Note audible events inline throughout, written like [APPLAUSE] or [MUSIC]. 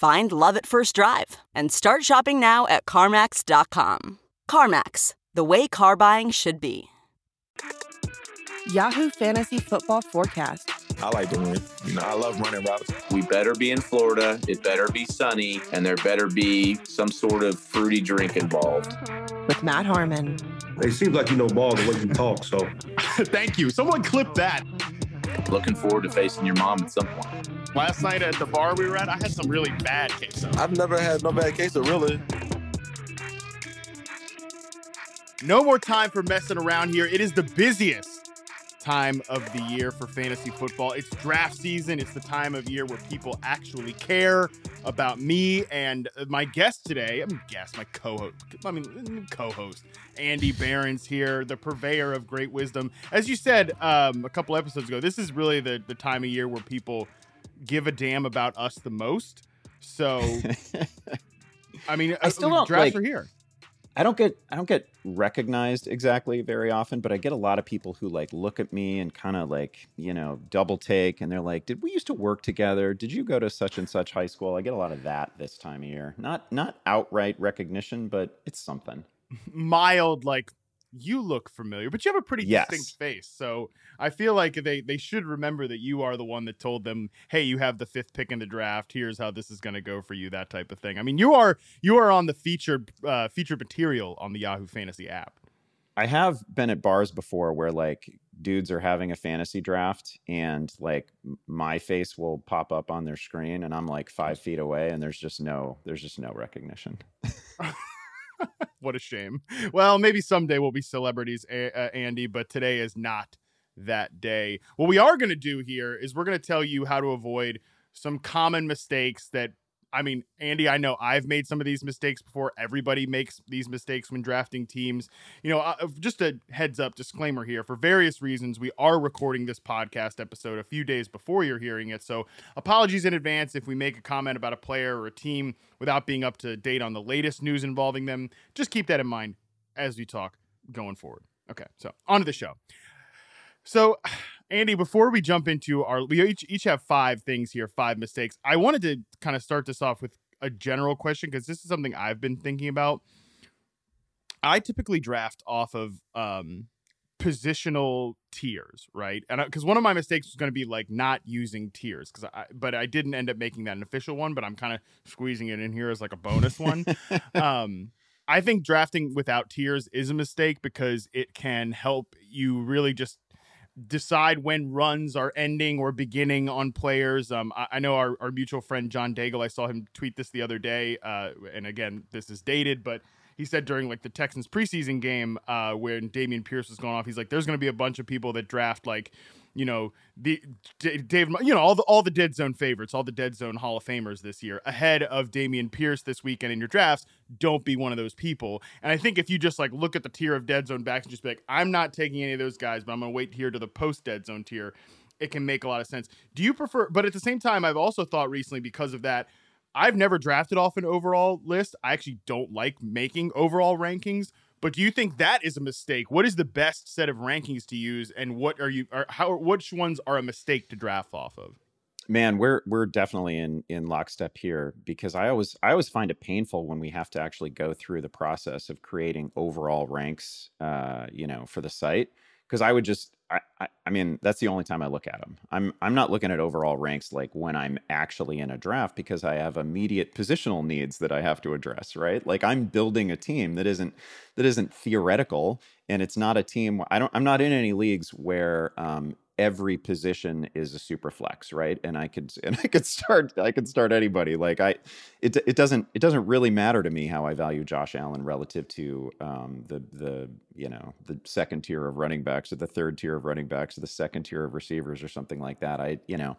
Find love at first drive and start shopping now at CarMax.com. CarMax, the way car buying should be. Yahoo Fantasy Football Forecast. I like to win. You know, I love running routes. We better be in Florida. It better be sunny, and there better be some sort of fruity drink involved. With Matt Harmon. It seems like you know ball the way you talk, so. [LAUGHS] Thank you. Someone clip that. Looking forward to facing your mom at some point. Last night at the bar we were at, I had some really bad queso. I've never had no bad queso, really. No more time for messing around here. It is the busiest time of the year for fantasy football. It's draft season. It's the time of year where people actually care about me and my guest today. I'm guest, my co-host. I mean, co-host Andy Behrens here, the purveyor of great wisdom. As you said um, a couple episodes ago, this is really the the time of year where people give a damn about us the most. So, [LAUGHS] I mean, I still uh, don't drafts like, are here. I don't get I don't get recognized exactly very often, but I get a lot of people who like look at me and kind of like, you know, double take and they're like, "Did we used to work together? Did you go to such and such high school?" I get a lot of that this time of year. Not not outright recognition, but it's something. [LAUGHS] Mild like you look familiar, but you have a pretty Yes. distinct face. So I feel like they they should remember that you are the one that told them, "Hey, you have the fifth pick in the draft. Here's how this is going to go for you." That type of thing. I mean, you are you are on the featured uh, featured material on the Yahoo Fantasy app. I have been at bars before where like dudes are having a fantasy draft and like my face will pop up on their screen and I'm like five feet away and there's just no there's just no recognition. [LAUGHS] what a shame. Well, maybe someday we'll be celebrities, uh, Andy, but today is not that day. What we are going to do here is we're going to tell you how to avoid some common mistakes that I mean, Andy, I know I've made some of these mistakes before. Everybody makes these mistakes when drafting teams. You know, uh, just a heads up disclaimer here for various reasons, we are recording this podcast episode a few days before you're hearing it. So, apologies in advance if we make a comment about a player or a team without being up to date on the latest news involving them. Just keep that in mind as we talk going forward. Okay, so on to the show. So, Andy, before we jump into our, we each each have five things here, five mistakes. I wanted to kind of start this off with a general question because this is something I've been thinking about. I typically draft off of um, positional tiers, right? And because one of my mistakes was going to be like not using tiers, because I, but I didn't end up making that an official one. But I'm kind of squeezing it in here as like a bonus one. [LAUGHS] um, I think drafting without tiers is a mistake because it can help you really just decide when runs are ending or beginning on players. Um, I, I know our, our mutual friend John Daigle, I saw him tweet this the other day. Uh, and again, this is dated, but he said during like the Texans preseason game, uh, when Dameon Pierce was going off, he's like, there's going to be a bunch of people that draft like, you know, the D- David, you know, all the all the dead zone favorites, all the dead zone Hall of Famers this year ahead of Dameon Pierce this weekend in your drafts. Don't be one of those people. And I think if you just like look at the tier of dead zone backs and just be like, I'm not taking any of those guys, but I'm going to wait here to the post dead zone tier. It can make a lot of sense. Do you prefer? But at the same time, I've also thought recently because of that, I've never drafted off an overall list. I actually don't like making overall rankings. But do you think that is a mistake? What is the best set of rankings to use, and what are you? Are, how? Which ones are a mistake to draft off of? Man, we're we're definitely in in lockstep here because I always I always find it painful when we have to actually go through the process of creating overall ranks, uh, you know, for the site because I would just I, I, I mean that's the only time I look at them. I'm I'm not looking at overall ranks like when I'm actually in a draft because I have immediate positional needs that I have to address, right? Like I'm building a team that isn't that isn't theoretical and it's not a team I don't I'm not in any leagues where um, every position is a super flex, right? And I could [LAUGHS] and I could start I could start anybody. Like I, it it doesn't it doesn't really matter to me how I value Josh Allen relative to um, the the you know the second tier of running backs or the third tier of running backs or the second tier of receivers or something like that. I you know.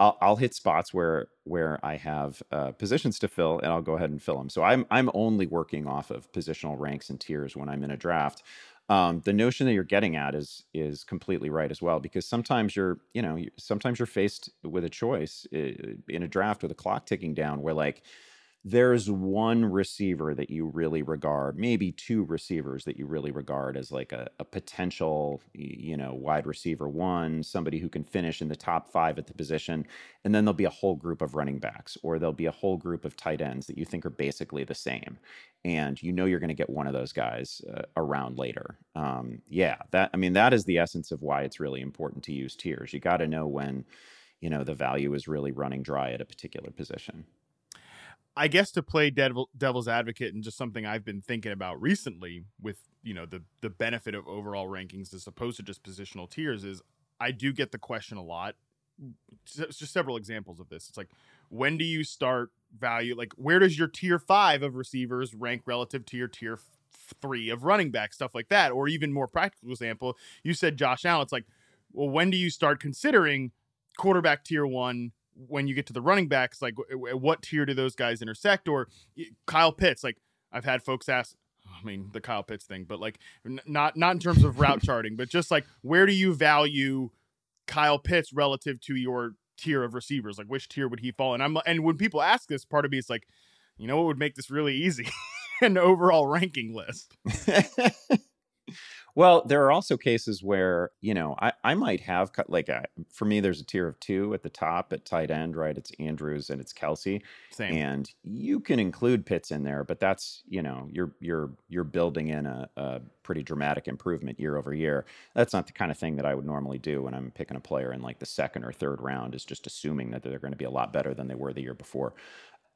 I'll, I'll hit spots where where I have uh, positions to fill, and I'll go ahead and fill them. So I'm I'm only working off of positional ranks and tiers when I'm in a draft um, the notion that you're getting at is is completely right as well because sometimes you're you know sometimes you're faced with a choice eh, in a draft with a clock ticking down where like there's one receiver that you really regard, maybe two receivers that you really regard as like a, a, potential, you know, wide receiver one, somebody who can finish in the top five at the position. And then there'll be a whole group of running backs or there'll be a whole group of tight ends that you think are basically the same. And you know you're going to get one of those guys uh, around later. Um, yeah, that, I mean, that is the essence of why it's really important to use tiers. You got to know when, you know, the value is really running dry at a particular position. I guess to play devil, devil's advocate and just something I've been thinking about recently with you know the the benefit of overall rankings as opposed to just positional tiers is I do get the question a lot. It's just several examples of this. It's like when do you start value? Like where does your tier five of receivers rank relative to your tier three of running back stuff like that? Or even more practical example, you said Josh Allen. It's like well when do you start considering quarterback tier one when you get to the running backs, like what tier do those guys intersect? Or Kyle Pitts, like I've had folks ask, I mean the Kyle Pitts thing, but like not not in terms of route charting, but just like where do you value Kyle Pitts relative to your tier of receivers? Like which tier would he fall? And I'm and when people ask this, part of me is like, you know what would make this really easy? [LAUGHS] An overall ranking list. [LAUGHS] Well, there are also cases where, you know, I, I might have cut like a, for me, there's a tier of two at the top at tight end, right? It's Andrews and it's Kelsey. Same. And you can include Pitts in there, but that's, you know, you're you're you're building in a, a pretty dramatic improvement year over year. That's not the kind of thing that I would normally do when I'm picking a player in like the second or third round, is just assuming that they're going to be a lot better than they were the year before.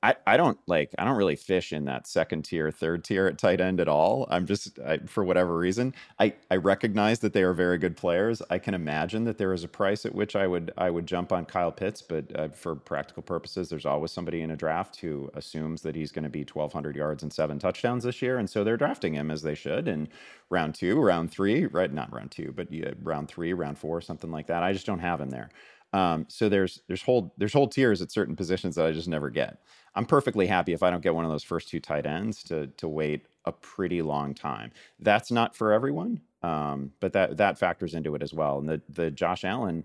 I, I don't like I don't really fish in that second tier, third tier at tight end at all. I'm just I, for whatever reason I I recognize that they are very good players. I can imagine that there is a price at which I would I would jump on Kyle Pitts, but uh, for practical purposes, there's always somebody in a draft who assumes that he's going to be 1,200 yards and seven touchdowns this year, and so they're drafting him as they should. in round two, round three, right? Not round two, but yeah, round three, round four, something like that. I just don't have him there. Um, so there's there's whole there's whole tiers at certain positions that I just never get. I'm perfectly happy if I don't get one of those first two tight ends to to wait a pretty long time. That's not for everyone, um, but that that factors into it as well. And the the Josh Allen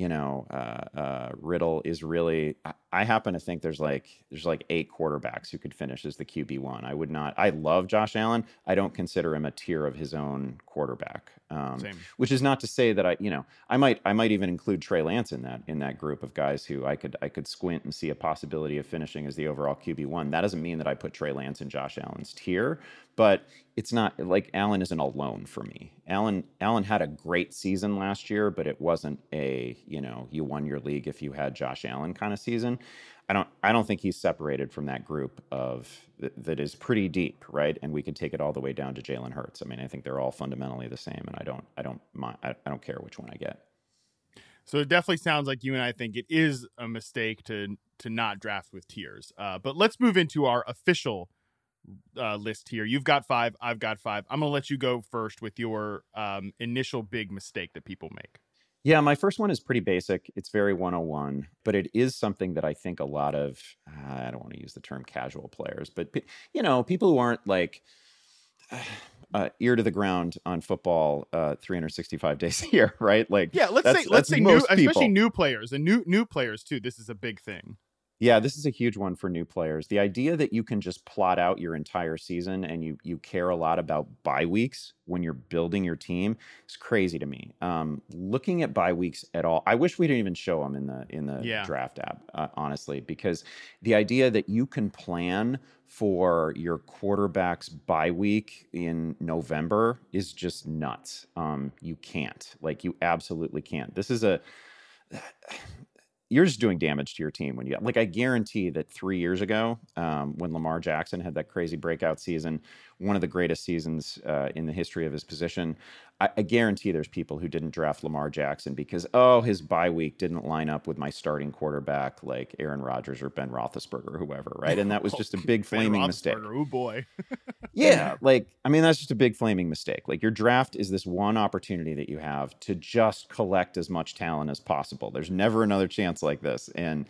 you know, uh, uh, Riddle is really. I, I, happen to think there's like there's like eight quarterbacks who could finish as the QB one. I would not. I love Josh Allen. I don't consider him a tier of his own quarterback. Um, which is not to say that I, you know, I might I might even include Trey Lance in that in that group of guys who I could I could squint and see a possibility of finishing as the overall QB one. That doesn't mean that I put Trey Lance in Josh Allen's tier, but it's not like Allen isn't alone for me. Allen Allen had a great season last year, but it wasn't a you know you won your league if you had Josh Allen kind of season. I don't I don't think he's separated from that group of that is pretty deep, right? And we could take it all the way down to Jalen Hurts. I mean, I think they're all fundamentally the same, and I don't I don't I don't care which one I get. So it definitely sounds like you and I think it is a mistake to to not draft with tiers. Uh, but let's move into our official uh, list here. You've got five. I've got five. I'm gonna let you go first with your um, initial big mistake that people make. Yeah, my first one is pretty basic. It's very 101, but it is something that I think a lot of I don't want to use the term casual players, but you know, people who aren't like [SIGHS] uh, ear to the ground on football uh, 365 days a year, [LAUGHS] right? Like yeah, let's say let's say new, especially new players and new new players too. This is a big thing. Yeah, this is a huge one for new players. The idea that you can just plot out your entire season and you you care a lot about bye weeks when you're building your team is crazy to me. Um, looking at bye weeks at all, I wish we didn't even show them in the in the Yeah. draft app, uh, honestly, because the idea that you can plan for your quarterback's bye week in November is just nuts. Um, you can't, like, you absolutely can't. This is a you're just doing damage to your team when you like i guarantee that three years ago um, when lamar jackson had that crazy breakout season one of the greatest seasons uh, in the history of his position I, I guarantee there's people who didn't draft lamar jackson because oh his bye week didn't line up with my starting quarterback like aaron rodgers or ben roethlisberger or whoever right and that was [LAUGHS] just a big flaming mistake Oh boy. [LAUGHS] yeah, like I mean that's just a big flaming mistake. Like your draft is this one opportunity that you have to just collect as much talent as possible. There's never another chance like this and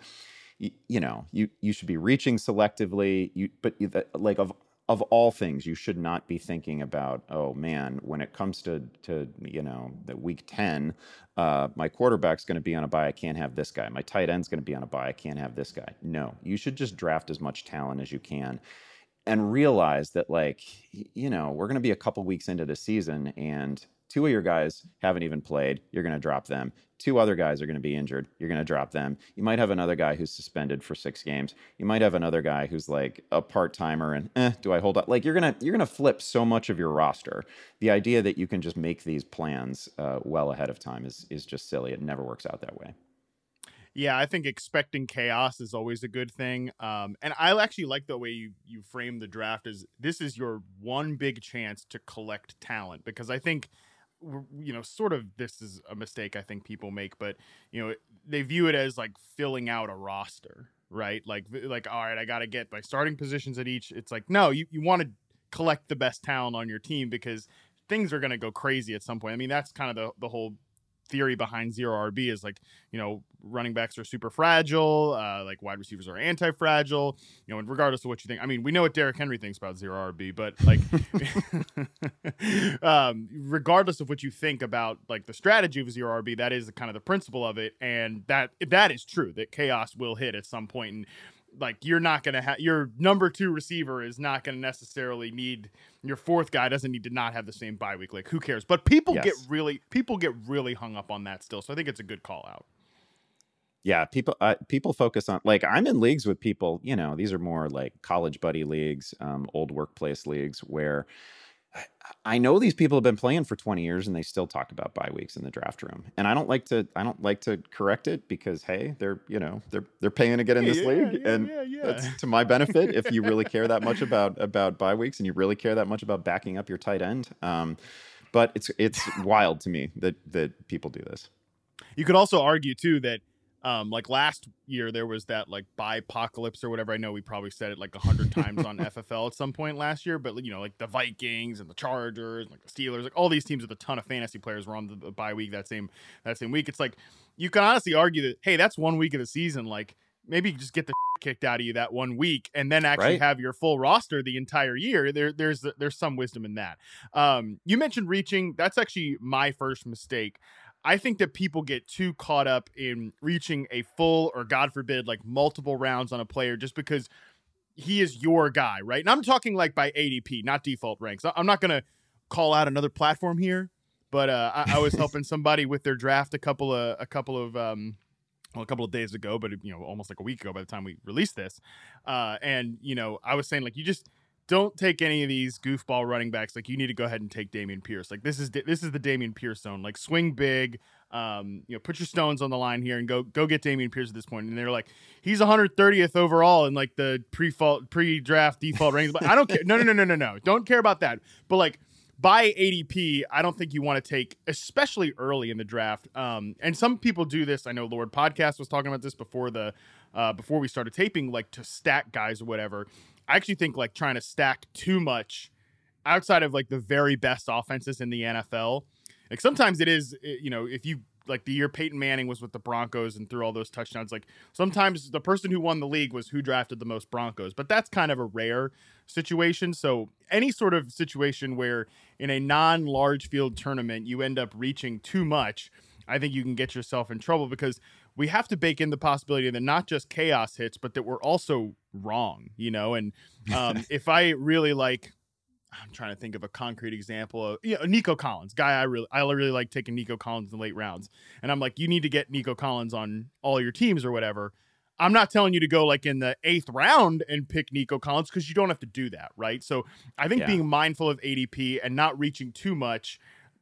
you, know, you you should be reaching selectively, you but you, like of of all things, you should not be thinking about, oh man, when it comes to to you know the week ten, uh, my quarterback's going to be on a buy. I can't have this guy. My tight end's going to be on a buy. I can't have this guy. No, you should just draft as much talent as you can and realize that like you know we're going to be a couple weeks into the season and two of your guys haven't even played you're going to drop them. Two other guys are going to be injured you're going to drop them. You might have another guy who's suspended for six games. You might have another guy who's like a part-timer and eh, do i hold up? Like you're going to you're to flip so much of your roster. The idea that you can just make these plans uh, well ahead of time is is just silly. It never works out that way. Yeah, I think expecting chaos is always a good thing. Um, and I actually like the way you you frame the draft as this is your one big chance to collect talent because I think you know sort of this is a mistake I think people make, but you know they view it as like filling out a roster, right? Like like all right, I got to get my starting positions at each. It's like no, you you want to collect the best talent on your team because things are going to go crazy at some point. I mean, that's kind of the the whole theory behind zero RB is like, you know, running backs are super fragile, uh, like wide receivers are anti fragile, you know, and regardless of what you think. I mean, we know what Derrick Henry thinks about zero RB, but like, [LAUGHS] um, regardless of what you think about like the strategy of zero RB, that is kind of the principle of it. And that, that is true that chaos will hit at some point. And like you're not going to have your number two receiver is not going to necessarily need your fourth guy doesn't need to not have the same bye week. Like who cares? But people get really people get really hung up on that still. So I think it's a good call out. yeah people uh, people focus on like i'm in leagues with people you know these are more like college buddy leagues um, old workplace leagues where I- know these people have been playing for 20 years and they still talk about bye weeks in the draft room. And I don't like to I don't like to correct it because hey, they're, you know, they're they're paying to get in this yeah, league yeah, and yeah, yeah. that's to my benefit if you really care that much about about bye weeks and you really care that much about backing up your tight end. Um but it's it's wild to me that that people do this. You could also argue too that um like last year there was that like apocalypse or whatever. I know we probably said it like a hundred times on [LAUGHS] FFL at some point last year, but you know, like the Vikings and the Chargers, and like the Steelers, like all these teams with a ton of fantasy players were on the, the bye week that same that same week. It's like you can honestly argue that hey, that's one week of the season. Like maybe just get the [LAUGHS] kicked out of you that one week and then actually Right. have your full roster the entire year. There there's there's some wisdom in that. Um, you mentioned reaching. That's actually my first mistake. I think that people get too caught up in reaching a full or God forbid, like multiple rounds on a player just because he is your guy, right? And I'm talking like by ADP, not default ranks. I'm not gonna call out another platform here, but uh, I, I was helping [LAUGHS] somebody with their draft a couple of a couple of um, well, a couple of days ago, but you know, almost like a week ago by the time we released this. Uh, and you know, I was saying like you just don't take any of these goofball running backs. Like you need to go ahead and take Dameon Pierce. Like this is this is the Dameon Pierce zone. Like swing big. Um, you know, put your stones on the line here and go go get Dameon Pierce at this point. And they're like, he's 130th overall in like the pre-fault pre-draft default rankings. But I don't care. No, no, no, no, no, no. Don't care about that. But like by ADP, I don't think you want to take, especially early in the draft. Um, and some people do this. I know Lord Podcast was talking about this before the uh, before we started taping, like to stack guys or whatever. I actually think like trying to stack too much outside of like the very best offenses in the NFL. Like sometimes it is, eh, you know, if you like the year Peyton Manning was with the Broncos and threw all those touchdowns, like sometimes the person who won the league was who drafted the most Broncos, but that's kind of a rare situation. So any sort of situation where in a non-large field tournament you end up reaching too much, I think you can get yourself in trouble because we have to bake in the possibility that not just chaos hits, but that we're also wrong, you know. And [LAUGHS] um, if I really like, I'm trying to think of a concrete example of you know, Nico Collins, guy I really I really like taking Nico Collins in the late rounds, and I'm like, you need to get Nico Collins on all your teams or whatever. I'm not telling you to go like in the eighth round and pick Nico Collins because you don't have to do that, right? So I think Yeah. being mindful of ADP and not reaching too much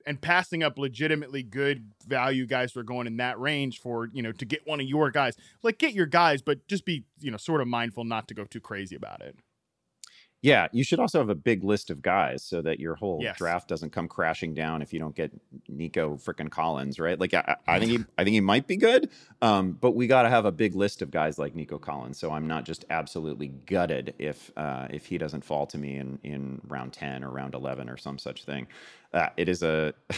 and passing up legitimately good value guys who are going in that range for, you know, to get one of your guys. Like get your guys, but just be, you know, sort of mindful not to go too crazy about it. Yeah, you should also have a big list of guys so that your whole Yes. draft doesn't come crashing down if you don't get Nico frickin' Collins, right? Like I, I think he, [SIGHS] I think he might be good, um, but we got to have a big list of guys like Nico Collins. So I'm not just absolutely gutted if uh, if he doesn't fall to me in in round ten or round eleven or some such thing. Uh, it is a [LAUGHS]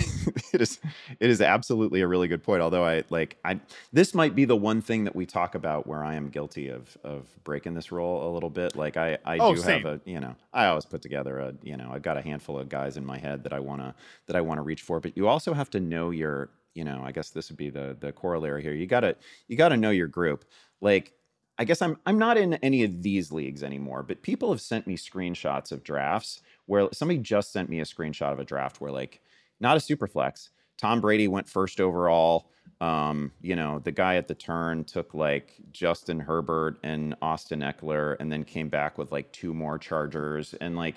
it is it is absolutely a really good point. Although I like I this might be the one thing that we talk about where I am guilty of of breaking this rule a little bit. Like I I Oh, do same. have a you know I always put together a you know I've got a handful of guys in my head that I wanna that I want to reach for. But you also have to know your you know I guess this would be the the corollary here. You gotta you gotta know your group. Like I guess I'm I'm not in any of these leagues anymore, but people have sent me screenshots of drafts where somebody just sent me a screenshot of a draft where like not a super flex. Tom Brady went first overall. Um, you know, the guy at the turn took like Justin Herbert and Austin Ekeler and then came back with like two more Chargers and like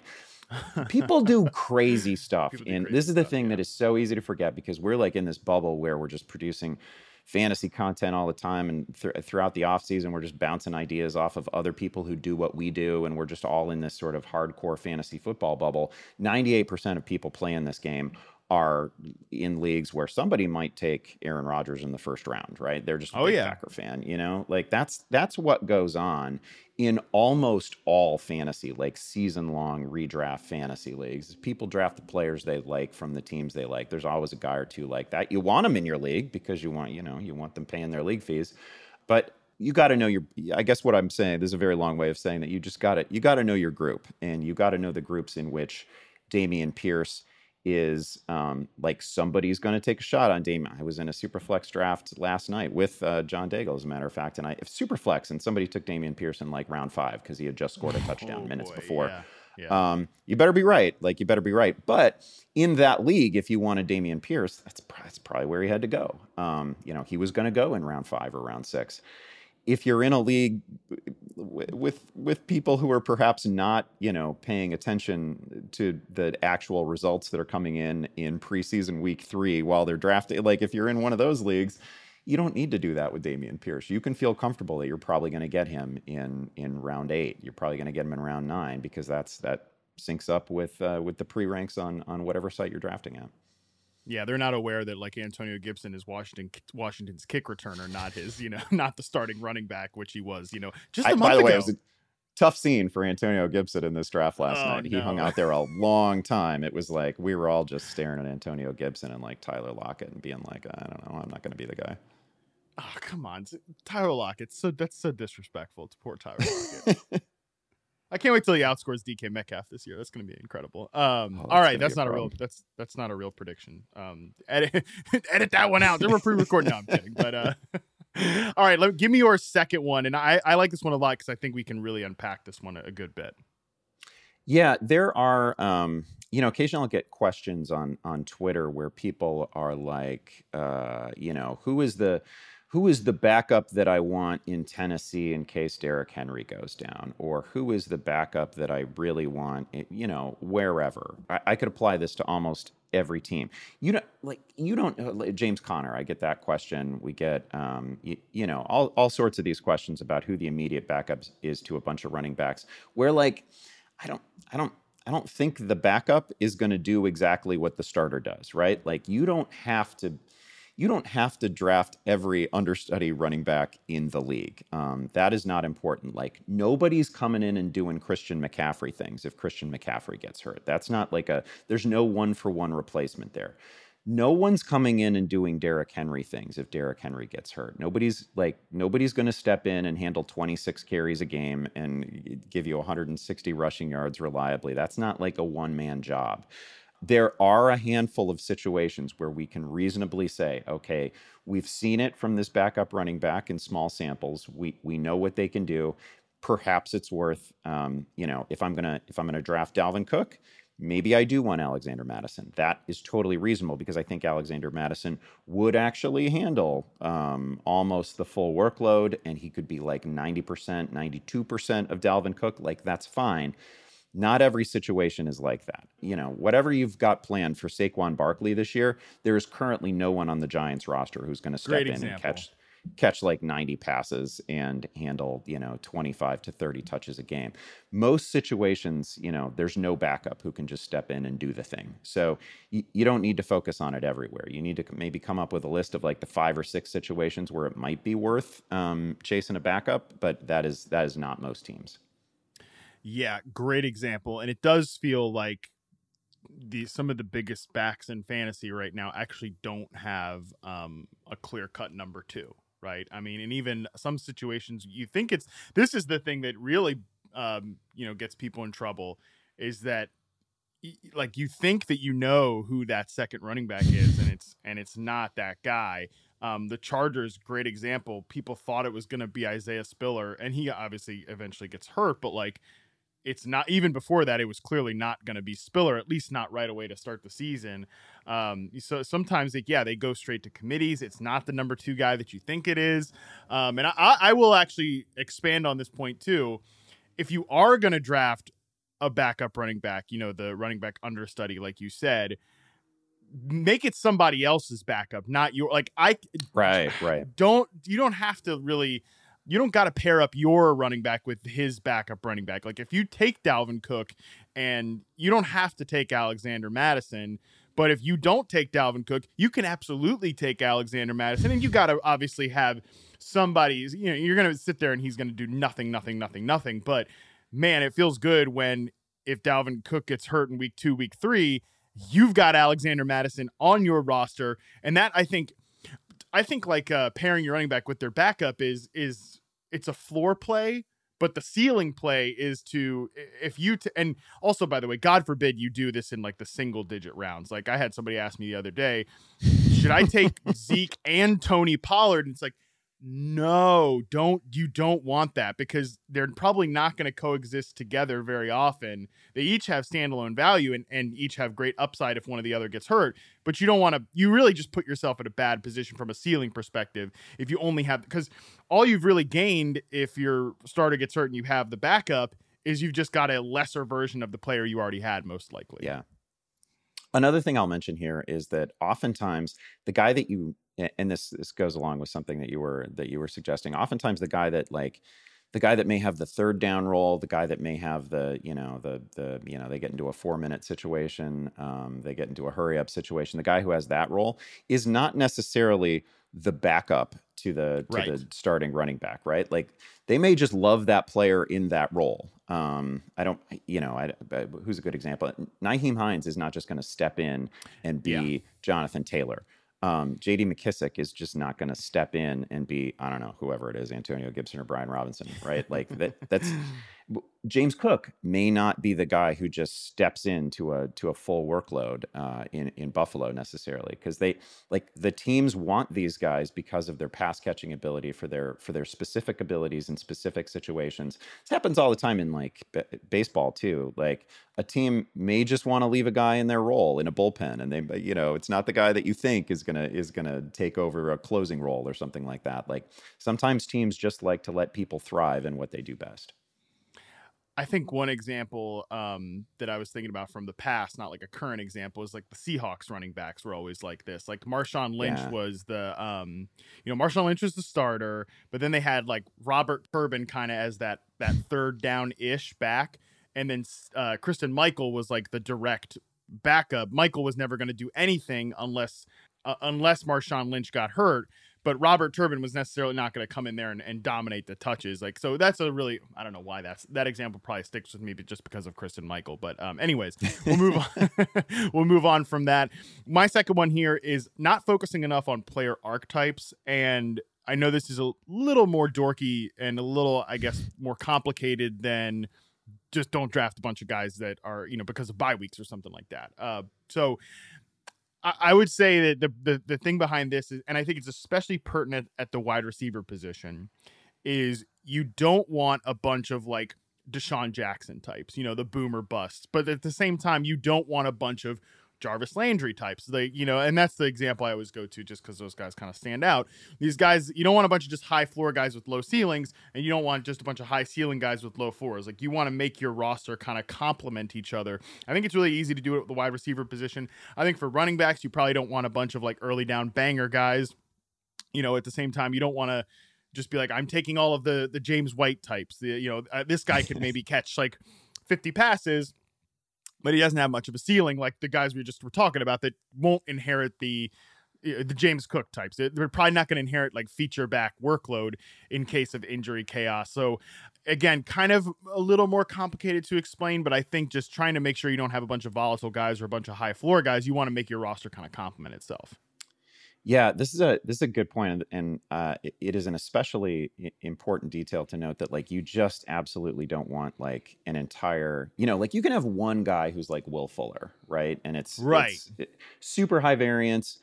people do [LAUGHS] crazy stuff. Do and crazy this is the stuff, thing yeah. that is so easy to forget because we're like in this bubble where we're just producing fantasy content all the time and th- throughout the off season we're just bouncing ideas off of other people who do what we do and we're just all in this sort of hardcore fantasy football bubble 98% of people playing this game are in leagues where somebody might take Aaron Rodgers in the first round, right? They're just a Oh, big yeah. Packer fan, you know? Like that's that's what goes on in almost all fantasy, like season long redraft fantasy leagues. People draft the players they like from the teams they like. There's always a guy or two like that. You want them in your league because you want, you know, you want them paying their league fees. But you got to know your I guess what I'm saying, this is a very long way of saying that you just got to you got to know your group and you got to know the groups in which Dameon Pierce is um, like somebody's going to take a shot on Dameon. I was in a Superflex draft last night with uh, John Daigle, as a matter of fact, and I if Superflex and somebody took Dameon Pearson like round five because he had just scored a touchdown Oh, minutes boy, before. Yeah. yeah. Um, you better be right. Like you better be right. But in that league, if you wanted Dameon Pierce, that's that's probably where he had to go. Um, you know, he was going to go in round five or round six. If you're in a league with with people who are perhaps not, you know, paying attention to the actual results that are coming in in preseason week three while they're drafting, like if you're in one of those leagues, you don't need to do that with Dameon Pierce. You can feel comfortable that you're probably going to get him in in round eight. You're probably going to get him in round nine because that's that syncs up with uh, with the pre ranks on on whatever site you're drafting at. Yeah, they're not aware that like Antonio Gibson is Washington Washington's kick returner, not his, you know, [LAUGHS] not the starting running back, which he was, you know, just a I- month by the ago. way, it was a tough scene for Antonio Gibson in this draft last Oh, night. He hung out there a [LAUGHS] long time. It was like we were all just staring at Antonio Gibson and like Tyler Lockett and being like, I don't know, I'm not going to be the guy. oh, come on, Tyler Lockett. So that's so disrespectful to poor Tyler [LAUGHS] Lockett. I can't wait till he outscores DK Metcalf this year. That's going to be incredible. Um, Oh, all right, that's be a not a real. That's that's not a real prediction. Um, edit [LAUGHS] edit that one out. They were pre-recorded. No, I'm kidding. But uh, [LAUGHS] all right, let, give me your second one, and I I like this one a lot because I think we can really unpack this one a, a good bit. Yeah, there are. Um, you know, occasionally I'll get questions on on Twitter where people are like, uh, you know, who is the who is the backup that I want in Tennessee in case Derrick Henry goes down, or who is the backup that I really want, you know, wherever. I, I could apply this to almost every team. You don't like you don't uh, James Conner. I get that question. We get um, you, you know all all sorts of these questions about who the immediate backup is to a bunch of running backs. Where like I don't I don't I don't think the backup is going to do exactly what the starter does, right? Like you don't have to you don't have to draft every understudy running back in the league. Um, that is not important. Like nobody's coming in and doing Christian McCaffrey things if Christian McCaffrey gets hurt. That's not like a there's no one for one replacement there. No one's coming in and doing Derrick Henry things if Derrick Henry gets hurt. Nobody's like nobody's going to step in and handle 26 carries a game and give you 160 rushing yards reliably. That's not like a one man job. There are a handful of situations where we can reasonably say, okay, we've seen it from this backup running back in small samples. We we know what they can do. Perhaps it's worth, um, you know, if I'm gonna if I'm gonna draft Dalvin Cook, maybe I do want Alexander Mattison. That is totally reasonable because I think Alexander Mattison would actually handle um, almost the full workload, and he could be like 90%, 92% of Dalvin Cook. Like that's fine. Not every situation is like that. You know, whatever you've got planned for Saquon Barkley this year, there is currently no one on the Giants roster who's going to step in and catch catch like 90 passes and handle, you know, 25 to 30 touches a game. Most situations, you know, there's no backup who can just step in and do the thing. So y- you don't need to focus on it everywhere. You need to maybe come up with a list of like the five or six situations where it might be worth um, chasing a backup, but that is that is not most teams. Yeah, great example. And it does feel like the some of the biggest backs in fantasy right now actually don't have um, a clear cut number two, right? I mean, and even some situations you think it's this is the thing that really um, you know gets people in trouble is that like you think that you know who that second running back is and it's and it's not that guy um, the Chargers, great example. People thought it was going to be Isaiah Spiller, and he obviously eventually gets hurt. But like, it's not even before that. It was clearly not going to be Spiller, at least not right away to start the season. Um, so sometimes, like, yeah, they go straight to committees. It's not the number two guy that you think it is. Um, and I, I I will actually expand on this point too. If you are going to draft a backup running back, you know, the running back understudy, like you said, make it somebody else's backup, not your like I Right, right. don't you don't have to really you don't got to pair up your running back with his backup running back. Like if you take Dalvin Cook and you don't have to take Alexander Mattison, but if you don't take Dalvin Cook, you can absolutely take Alexander Mattison and you got to obviously have somebody's, you know, you're going to sit there and he's going to do nothing, nothing, nothing, nothing, but man, it feels good when if Dalvin Cook gets hurt in week 2, week 3, you've got Alexander Mattison on your roster and that I think I think like uh, pairing your running back with their backup is is it's a floor play, but the ceiling play is to if you t- and also by the way, God forbid you do this in like the single digit rounds. Like I had somebody ask me the other day, should I take [LAUGHS] Zeke and Tony Pollard? And it's like, no, don't you don't want that because they're probably not going to coexist together very often. They each have standalone value and, and each have great upside if one or the other gets hurt. But you don't want to you really just put yourself in a bad position from a ceiling perspective if you only have because all you've really gained if your starter gets hurt and you have the backup is you've just got a lesser version of the player you already had, most likely. Yeah. Another thing I'll mention here is that oftentimes the guy that you and this this goes along with something that you were that you were suggesting. Oftentimes the guy that like the guy that may have the third down role, the guy that may have the you know the the you know they get into a four minute situation, um, they get into a hurry up situation. The guy who has that role is not necessarily the backup to the to Right. the starting running back, right? Like they may just love that player in that role. Um, I don't, you know, I, I- who's a good example? Nyheim Hines is not just going to step in and be Yeah. Jonathan Taylor. Um, J.D. McKissic is just not going to step in and be, I don't know, whoever it is, Antonio Gibson or Brian Robinson, right? Like that. That's James Cook may not be the guy who just steps into a to a full workload uh, in in Buffalo necessarily because they like the teams want these guys because of their pass catching ability for their for their specific abilities in specific situations. This happens all the time in like b- baseball too. Like a team may just want to leave a guy in their role in a bullpen, and they you know it's not the guy that you think is gonna is gonna take over a closing role or something like that. Like sometimes teams just like to let people thrive in what they do best. I think one example um, that I was thinking about from the past, not like a current example, is like the Seahawks running backs were always like this. Like Marshawn Lynch Yeah. was the, um, you know, Marshawn Lynch was the starter, but then they had like Robert Turbin kind of as that that third down ish back, and then uh, Christine Michael was like the direct backup. Michael was never going to do anything unless uh, unless Marshawn Lynch got hurt. But Robert Turbin was necessarily not going to come in there and, and dominate the touches. Like so, that's a really I don't know why that's that example probably sticks with me, but just because of Christine Michael. But um, anyways, we'll move on. [LAUGHS] we'll move on from that. My second one here is not focusing enough on player archetypes, and I know this is a little more dorky and a little, I guess, more complicated than just don't draft a bunch of guys that are you know because of bye weeks or something like that. Uh, so I, would say that the, the the thing behind this is, and I think it's especially pertinent at the wide receiver position, is you don't want a bunch of like DeSean Jackson types, you know, the boomer busts, but at the same time, you don't want a bunch of Jarvis Landry types. They, you know, and that's the example I always go to just because those guys kind of stand out. These guys, you don't want a bunch of just high floor guys with low ceilings, and you don't want just a bunch of high ceiling guys with low floors. Like you want to make your roster kind of complement each other. I think it's really easy to do it with the wide receiver position. I think for running backs, you probably don't want a bunch of like early down banger guys. You know, at the same time, you don't want to just be like, I'm taking all of the the James White types. The, you know, uh, this guy could [LAUGHS] maybe catch like 50 passes but he doesn't have much of a ceiling like the guys we just were talking about that won't inherit the the James Cook types. They're probably not going to inherit like feature back workload in case of injury chaos. So again, kind of a little more complicated to explain, but I think just trying to make sure you don't have a bunch of volatile guys or a bunch of high floor guys, you want to make your roster kind of complement itself. Yeah, this is a this is a good point, and uh, it, it is an especially important detail to note that like you just absolutely don't want like an entire, you know, like you can have one guy who's like Will Fuller, right? And it's right, it's, it, super high variance.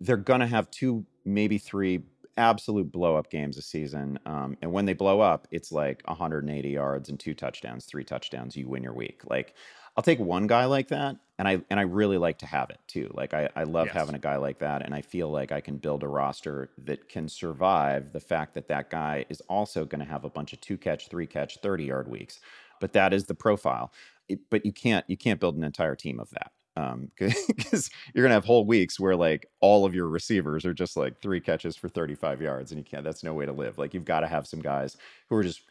They're gonna have two, maybe three absolute blow up games a season, um, and when they blow up, it's like 180 yards and two touchdowns, three touchdowns. You win your week, like. I'll take one guy like that, and I and I really like to have it too. Like I, I love yes. having a guy like that, and I feel like I can build a roster that can survive the fact that that guy is also going to have a bunch of two catch, three catch, thirty yard weeks. But that is the profile. It, but you can't you can't build an entire team of that because um, [LAUGHS] you're gonna have whole weeks where like all of your receivers are just like three catches for 35 yards, and you can't. That's no way to live. Like you've got to have some guys who are just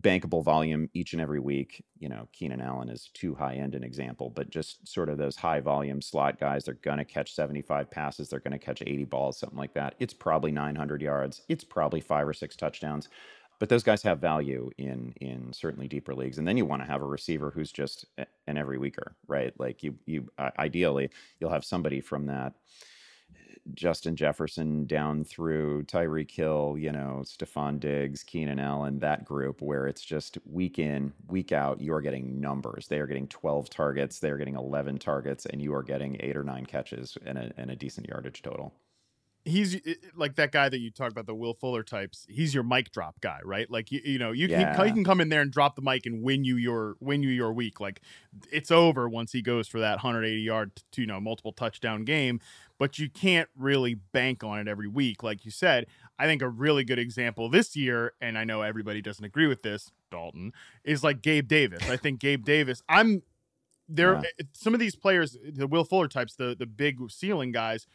bankable volume each and every week. You know, Keenan Allen is too high end an example, but just sort of those high volume slot guys, they're going to catch 75 passes, they're going to catch 80 balls, something like that. It's probably 900 yards, it's probably five or six touchdowns. But those guys have value in in certainly deeper leagues, and then you want to have a receiver who's just an every weeker, right? Like you you ideally you'll have somebody from that Justin Jefferson down through Tyreek Hill, you know, Stefon Diggs, Keenan Allen, that group where it's just week in, week out, you are getting numbers. They are getting 12 targets, they are getting 11 targets, and you are getting eight or nine catches and a, and a decent yardage total he's like that guy that you talk about the Will Fuller types. He's your mic drop guy, right? Like you, you know, you can yeah. he can come in there and drop the mic and win you your win you your week. Like it's over once he goes for that 180 yard to you know multiple touchdown game. But you can't really bank on it every week, like you said. I think a really good example this year, and I know everybody doesn't agree with this, Dalton, is like Gabe Davis. I think Gabe Davis. I'm there. Yeah. Eh, some of these players, the Will Fuller types, the the big ceiling guys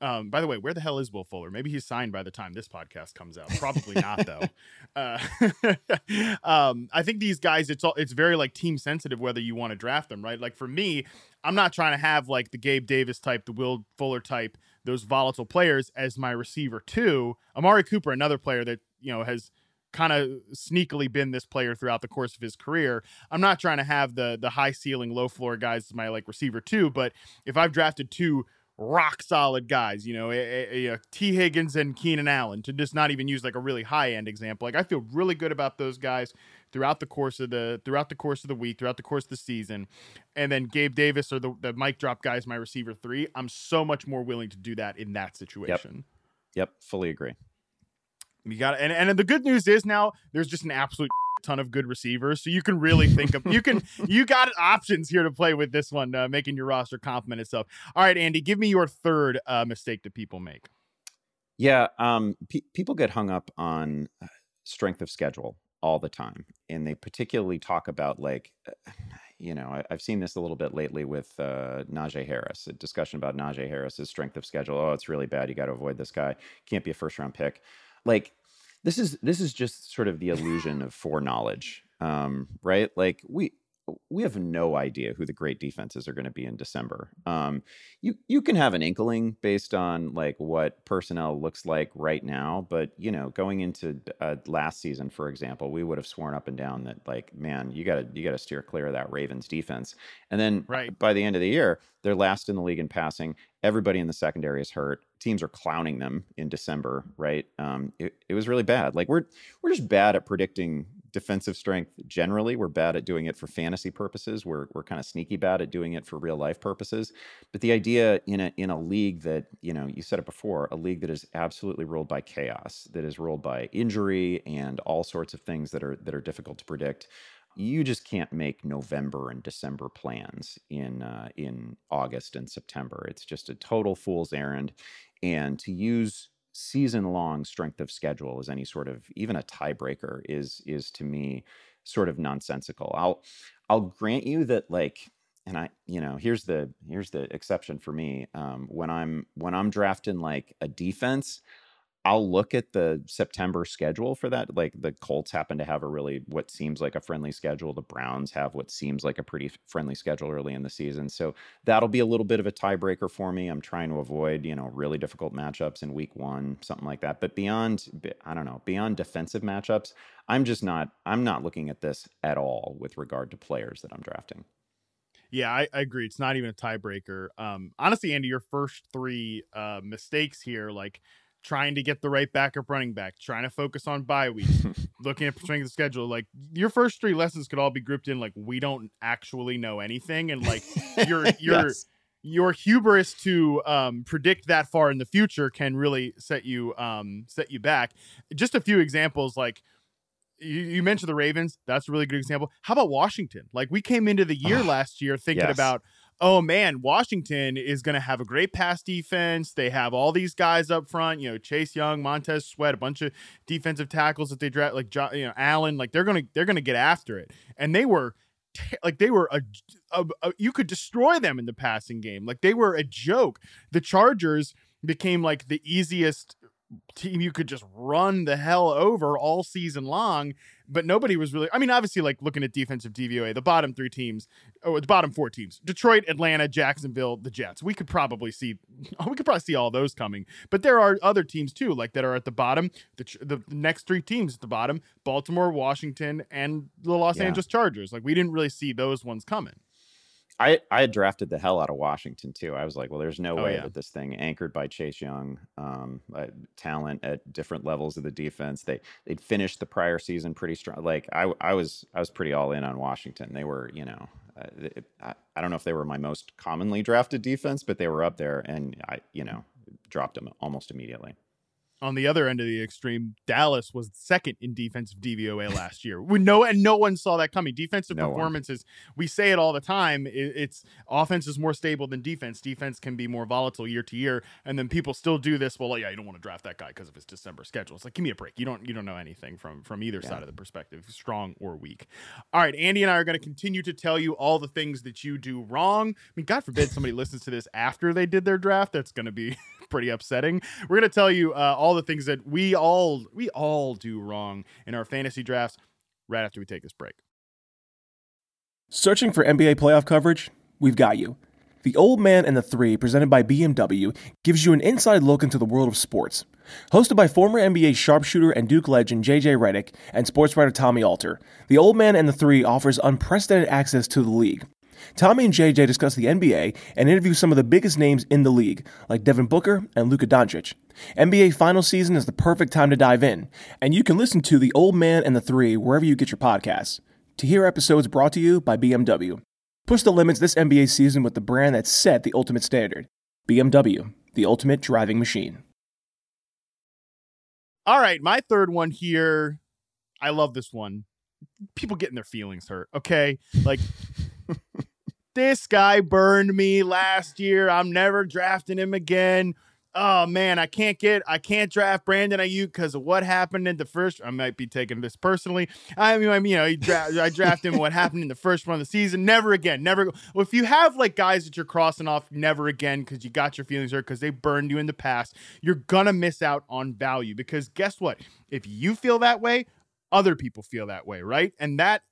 um, by the way, where the hell is Will Fuller? Maybe he's signed by the time this podcast comes out. Probably not, though. [LAUGHS] Uh, [LAUGHS] um, I think these guys, it's all, it's very like team sensitive whether you want to draft them, right? Like for me, I'm not trying to have like the Gabe Davis type, the Will Fuller type, those volatile players as my receiver too. Amari Cooper, another player that you know has kind of sneakily been this player throughout the course of his career. I'm not trying to have the the high ceiling, low floor guys as my like receiver too, but if I've drafted two rock solid guys, you know, a, a, a Tee Higgins and Keenan Allen, to just not even use like a really high end example. Like I feel really good about those guys throughout the course of the throughout the course of the week, throughout the course of the season. And then Gabe Davis or the, the mic drop guys, my receiver three. I'm so much more willing to do that in that situation. Yep, yep fully agree. You got it. And, and the good news is now there's just an absolute ton of good receivers, so you can really think of you can [LAUGHS] you got options here to play with this one, uh, making your roster complement itself. All right, Andy, give me your third uh, mistake that people make. Yeah, um, pe- people get hung up on uh, strength of schedule all the time, and they particularly talk about like. Uh, you know, I, have seen this a little bit lately with uh, Najee Harris, a discussion about Najee Harris's strength of schedule. Oh, it's really bad. You got to avoid this guy. Can't be a first round pick. Like, this is this is just sort of the illusion of foreknowledge, um, right? Like we we have no idea who the great defenses are going to be in December. Um, you you can have an inkling based on like what personnel looks like right now, but you know, going into uh, last season, for example, we would have sworn up and down that like, man, you got to you got to steer clear of that Ravens defense. And then right. by the end of the year, they're last in the league in passing. Everybody in the secondary is hurt. Teams are clowning them in December, right? Um, it, it was really bad. Like we're we're just bad at predicting defensive strength generally. We're bad at doing it for fantasy purposes. We're we're kind of sneaky bad at doing it for real life purposes. But the idea in a in a league that you know you said it before, a league that is absolutely ruled by chaos, that is ruled by injury and all sorts of things that are that are difficult to predict. You just can't make November and December plans in uh, in August and September. It's just a total fool's errand. And to use season long strength of schedule as any sort of even a tiebreaker is is to me sort of nonsensical. I'll I'll grant you that like and I you know here's the here's the exception for me um, when I'm when I'm drafting like a defense I'll look at the September schedule for that. Like the Colts happen to have a really what seems like a friendly schedule. The Browns have what seems like a pretty friendly schedule early in the season. So that'll be a little bit of a tiebreaker for me. I'm trying to avoid, you know, really difficult matchups in week one, something like that. But beyond, I don't know, beyond defensive matchups, I'm just not, I'm not looking at this at all with regard to players that I'm drafting. Yeah, I, I, agree. It's not even a tiebreaker. Um, honestly, Andy, your first three uh, mistakes here, like trying to get the right backup running back, trying to focus on bye weeks, [LAUGHS] looking at strength of schedule. Like your first three lessons could all be grouped in like we don't actually know anything, and like your [LAUGHS] your yes. your hubris to um, predict that far in the future can really set you um, set you back. Just a few examples, like. You, you mentioned the Ravens. That's a really good example. How about Washington? Like we came into the year last year thinking yes. about oh man, Washington is going to have a great pass defense. They have all these guys up front, you know, Chase Young, Montez Sweat, a bunch of defensive tackles that they draft, like you know Allen. Like they're gonna they're gonna get after it, and they were like they were a, a, a, you could destroy them in the passing game. Like they were a joke. The Chargers became like the easiest team you could just run the hell over all season long but nobody was really. I mean, obviously, like looking at defensive DVOA, the bottom three teams, or the bottom four teams: Detroit, Atlanta, Jacksonville, the Jets. We could probably see, [LAUGHS] we could probably see all those coming. But there are other teams too, like that are at the bottom. The the next three teams at the bottom: Baltimore, Washington, and the Los yeah. Angeles Chargers. Like we didn't really see those ones coming. I I had drafted the hell out of Washington too. I was like, well, there's no oh, way yeah. that this thing anchored by Chase Young, um, uh, talent at different levels of the defense. They they'd finished the prior season pretty strong. Like I I was I was pretty all in on Washington. They were you know. Uh, it, I, I don't know if they were my most commonly drafted defense, but they were up there, and I, you know, dropped them almost immediately on the other end of the extreme, Dallas was second in defensive DVOA [LAUGHS] last year. We know, and no one saw that coming. Defensive no performances, one. we say it all the time. It, it's offense is more stable than defense. Defense can be more volatile year to year, and then people still do this. Well, yeah, you don't want to draft that guy because of his December schedule. It's like, give me a break. You don't, you don't know anything from from either yeah. side of the perspective, strong or weak. All right, Andy and I are going to continue to tell you all the things that you do wrong. I mean, God forbid somebody listens to this after they did their draft. That's going to be [LAUGHS] pretty upsetting. We're to tell you uh, all the things that we all we all do wrong in our fantasy drafts right after we take this break. Searching for NBA playoff coverage? We've got you. The Old Man and the Three, presented by BMW, gives you an inside look into the world of sports. Hosted by former NBA sharpshooter and Duke legend JJ Redick and sports writer Tommy Alter, The Old Man and the Three offers unprecedented access to the league. Tommy and JJ discuss the NBA and interview some of the biggest names in the league, like Devin Booker and Luka Doncic. NBA final season is the perfect time to dive in, and you can listen to The Old Man and the Three wherever you get your podcasts. To hear episodes brought to you by BMW. Push the limits this NBA season with the brand that set the ultimate standard BMW, the ultimate driving machine. All right, my third one here. I love this one. People getting their feelings hurt, okay? Like, this guy burned me last year. I'm never drafting him again. Oh man, I can't get, I can't draft Brandon Aiyuk because of what happened in the first. I might be taking this personally. I mean, I mean, you know, dra- I drafted him. What happened in the first run of the season? Never again. Never. Well, if you have like guys that you're crossing off, never again because you got your feelings hurt because they burned you in the past, you're gonna miss out on value. Because guess what? If you feel that way, other people feel that way, right? And that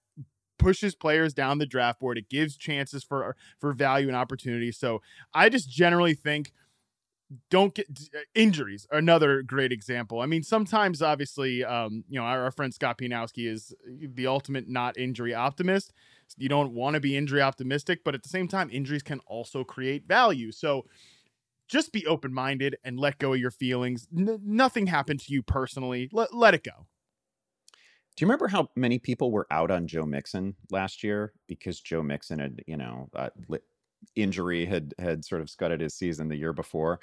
pushes players down the draft board. It gives chances for for value and opportunity. So I just generally think don't get uh, injuries another great example. I mean sometimes obviously um, you know our, our, friend scott pianowski is the ultimate not injury optimist. You don't want to be injury optimistic but at the same time injuries can also create value. So just be open-minded and let go of your feelings. N- nothing happened to you personally. Let, let it go Do you remember how many people were out on Joe Mixon last year because Joe Mixon had, you know, uh, injury had had sort of scudded his season the year before?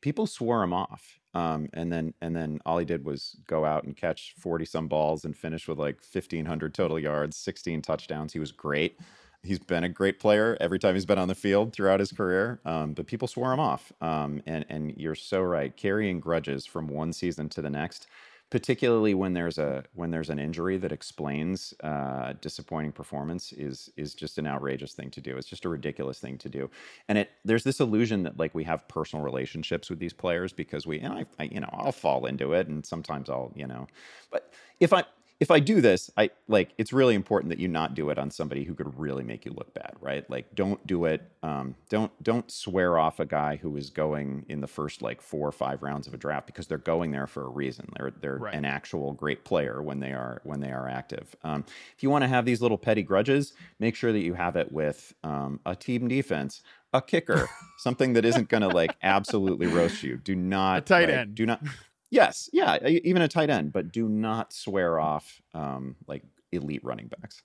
People swore him off, um, and then and then all he did was go out and catch forty some balls and finish with like fifteen hundred total yards, sixteen touchdowns. He was great. He's been a great player every time he's been on the field throughout his career, um, but people swore him off. Um, and and you're so right. Carrying grudges from one season to the next particularly when there's a when there's an injury that explains uh, disappointing performance is is just an outrageous thing to do. It's just a ridiculous thing to do, and it there's this illusion that like we have personal relationships with these players because we and I, I you know I'll fall into it and sometimes I'll you know, but if I if I do this, I like it's really important that you not do it on somebody who could really make you look bad, right? Like don't do it. Um, don't don't swear off a guy who is going in the first like four or five rounds of a draft because they're going there for a reason. They're they're right. an actual great player when they are when they are active. Um, if you want to have these little petty grudges, make sure that you have it with um, a team defense, a kicker, [LAUGHS] something that isn't going to like absolutely roast you. Do not a tight like, end. Do not Yes, yeah, even a tight end, but do not swear off um, like elite running backs.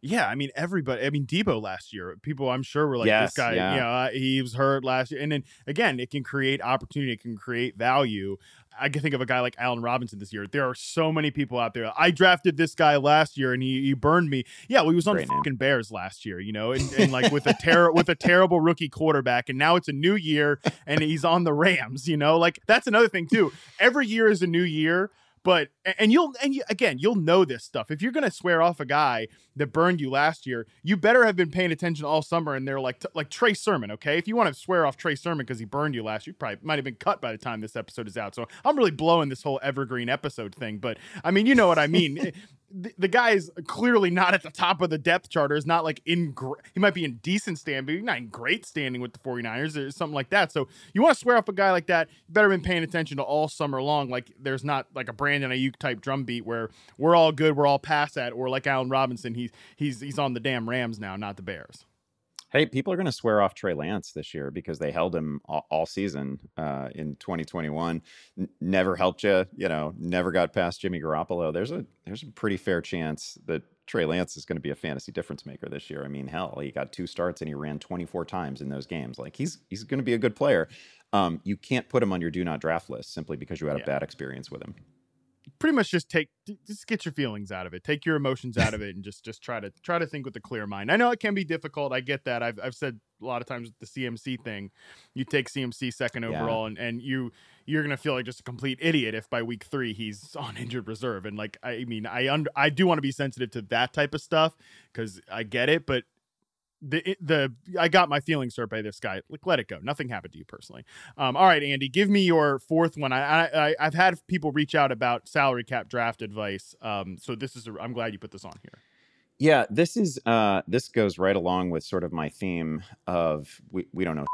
Yeah, I mean everybody. I mean Deebo last year. People, I'm sure, were like, yes, "This guy, yeah. you know, uh, he was hurt last year." And then again, it can create opportunity. It can create value. I can think of a guy like Allen Robinson this year. There are so many people out there. I drafted this guy last year and he, he burned me. Yeah, well, he was on Great fucking name. Bears last year, you know, and, and like with a ter- [LAUGHS] with a terrible rookie quarterback, and now it's a new year and he's on the Rams. You know, like that's another thing too. Every year is a new year but and you'll and you, again you'll know this stuff. If you're to swear off a guy that burned you last year you better have been paying attention all summer and they're like t- like trey sermon okay? If you want to swear off trey sermon because he burned you last year probably might have been cut by the time this episode is out. So i'm really blowing this whole evergreen episode thing but i mean you know what i mean [LAUGHS] the, the guy is clearly not at the top of the depth chart is not like in gr- he might be in decent standing but he's not in great standing with the 49ers or something like that. So you want to swear off a guy like that you better been paying attention to all summer long. Like there's not like a brandon aiyuk type drum beat where we're all good we're all past that or like allen robinson he's he's he's on the damn rams now not the bears Hey, people are going to swear off Trey Lance this year because they held him all, all season uh, in 2021. N- never helped you, you know, never got past Jimmy Garoppolo. There's a there's a pretty fair chance that Trey Lance is going to be a fantasy difference maker this year. I mean, hell, he got two starts and he ran 24 times in those games. Like he's he's going to be a good player. Um, you can't put him on your do not draft list simply because you had a bad experience with him pretty much just take just get your feelings out of it. Take your emotions out of it and just just try to try to think with a clear mind. I know it can be difficult i get that. I've, I've said a lot of times with the cmc thing you take cmc second overall yeah. and, and you you're gonna feel like just a complete idiot if by week three he's on [LAUGHS] injured reserve. And like i mean i under i do want to be sensitive to that type of stuff because i get it but the the I got my feelings hurt by this guy. Like, let it go. Nothing happened to you personally. Um, all right, Andy, give me your fourth one. I, I I've had people reach out about salary cap draft advice. Um, so this is a, I'm glad you put this on here. Yeah, this is uh this goes right along with sort of my theme of we we don't know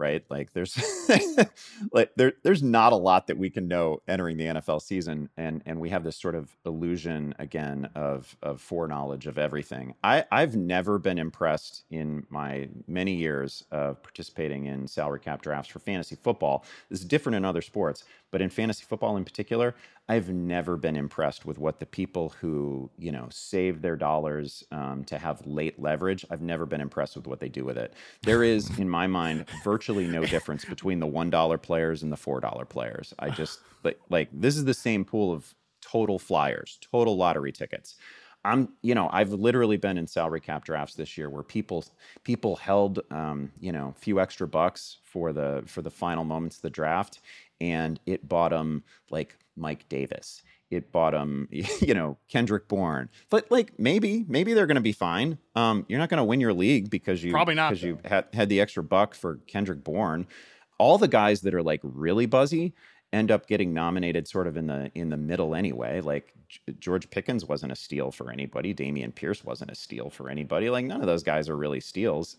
right? Like there's [LAUGHS] like there there's not a lot that we can know entering the NFL season, and and we have this sort of illusion again of of foreknowledge of everything. I I've never been impressed in my many years of participating in salary cap drafts for fantasy football. This is different in other sports, but in fantasy football in particular, I've never been impressed with what the people who you know save their dollars um, to have late leverage. I've never been impressed with what they do with it. There is, in my mind, virtually no difference between the one dollar players and the four dollar players. I just like like this is the same pool of total flyers, total lottery tickets. I'm, you know, I've literally been in salary cap drafts this year where people people held, um, you know, a few extra bucks for the for the final moments of the draft, and it bought them like Mike Davis. It bought him, [LAUGHS] you know, Kendrick Bourne. But like maybe, maybe they're going to be fine. Um, you're not going to win your league because you probably not because you had had the extra buck for Kendrick Bourne. All the guys that are like really buzzy end up getting nominated sort of in the in the middle anyway. Like George Pickens wasn't a steal for anybody. Dameon Pierce wasn't a steal for anybody. Like none of those guys are really steals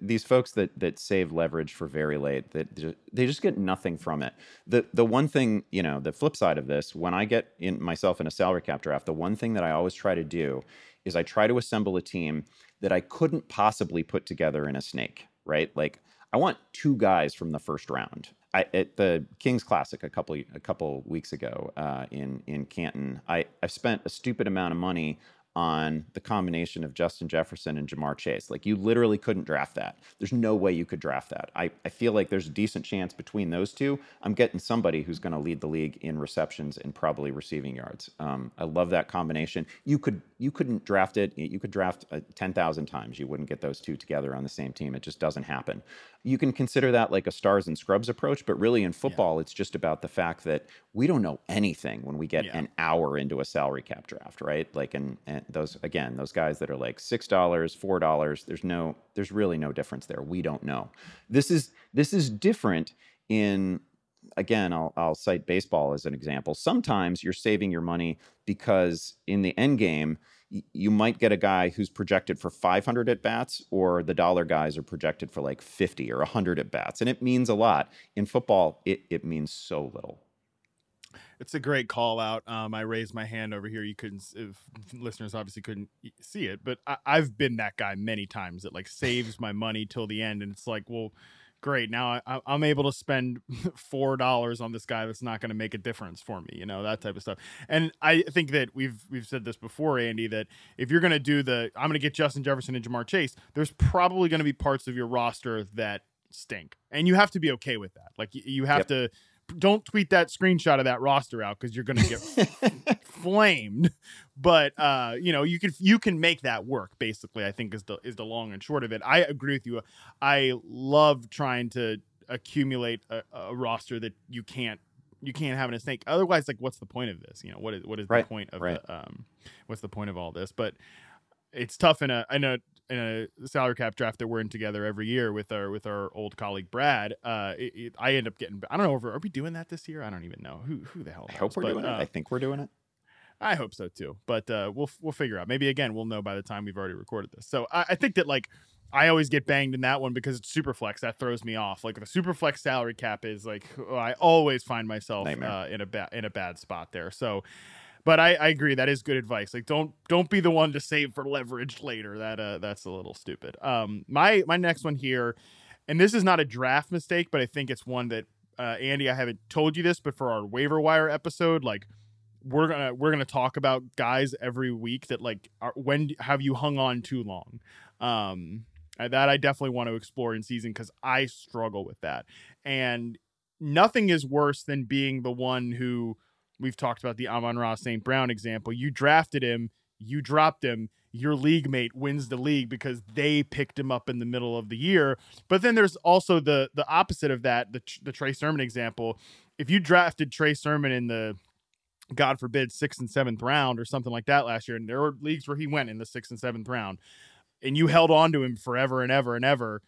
these folks that that save leverage for very late that they just get nothing from it. The the one thing you know the flip side of this when i get in myself in a salary cap draft the one thing that i always try to do is i try to assemble a team that i couldn't possibly put together in a snake right? Like i want two guys from the first round. I at the Kings Classic a couple a couple weeks ago uh, in in Canton, I I spent a stupid amount of money on the combination of Justin Jefferson and Ja'Marr Chase. Like you literally couldn't draft that. There's no way you could draft that. I, I feel like there's a decent chance between those two. I'm getting somebody who's going to lead the league in receptions and probably receiving yards. Um, I love that combination. You could you couldn't draft it. You could draft uh, 10,000 times. You wouldn't get those two together on the same team. It just doesn't happen. You can consider that like a stars and scrubs approach, but really in football, yeah. it's just about the fact that we don't know anything when we get yeah. an hour into a salary cap draft, right? Like, and, and those again, those guys that are like six dollars, four dollars. There's no, there's really no difference there. We don't know. This is this is different in again, I'll, I'll cite baseball as an example. Sometimes you're saving your money because in the end game, you might get a guy who's projected for 500 at bats, or the dollar guys are projected for like 50 or 100 at bats. And it means a lot. In football, it, it means so little. It's a great call out. Um, I raised my hand over here. You couldn't, listeners obviously couldn't see it, but I, I've been that guy many times that like saves my money till the end. And it's like, well, great now I, i'm able to spend [LAUGHS] four dollars on this guy that's not going to make a difference for me you know that type of stuff and i think that we've we've said this before andy that if you're going to do the i'm going to get justin jefferson and ja'marr chase there's probably going to be parts of your roster that stink and you have to be okay with that like you have yep. to don't tweet that screenshot of that roster out because you're going to get [LAUGHS] flamed. But uh, you know, you can you can make that work. Basically, I think is the is the long and short of it. I agree with you. I love trying to accumulate a, a roster that you can't you can't have in a snake. Otherwise, like, what's the point of this? You know, what is what is right, the point of right. the, um, what's the point of all this? But it's tough in a in a in a salary cap draft that we're in together every year with our with our old colleague Brad. Uh, it, it, I end up getting. I don't know. Are we doing that this year? I don't even know. Who who the hell? Knows? I hope we're but, doing uh, it. I think we're doing it. I hope so too. But uh, we'll we'll figure out. Maybe again, we'll know by the time we've already recorded this. So I, I think that like I always get banged in that one because it's super flex. That throws me off. Like the super flex salary cap is like oh, I always find myself uh, in a bad in a bad spot there. So but I, I agree that is good advice. Like don't don't be the one to save for leverage later. That uh that's a little stupid. Um my my next one here, and this is not a draft mistake, but I think it's one that uh Andy, I haven't told you this, but for our waiver wire episode, like we're gonna we're gonna talk about guys every week that like are, when have you hung on too long um that i definitely want to explore in season because i struggle with that and nothing is worse than being the one who we've talked about the Amon-Ra St. Brown example. You drafted him, you dropped him, your league mate wins the league because they picked him up in the middle of the year. But then there's also the the opposite of that, the the Trey Sermon example. If you drafted Trey Sermon in the God forbid sixth and seventh round or something like that last year, and there were leagues where he went in the sixth and seventh round, and you held on to him forever and ever and ever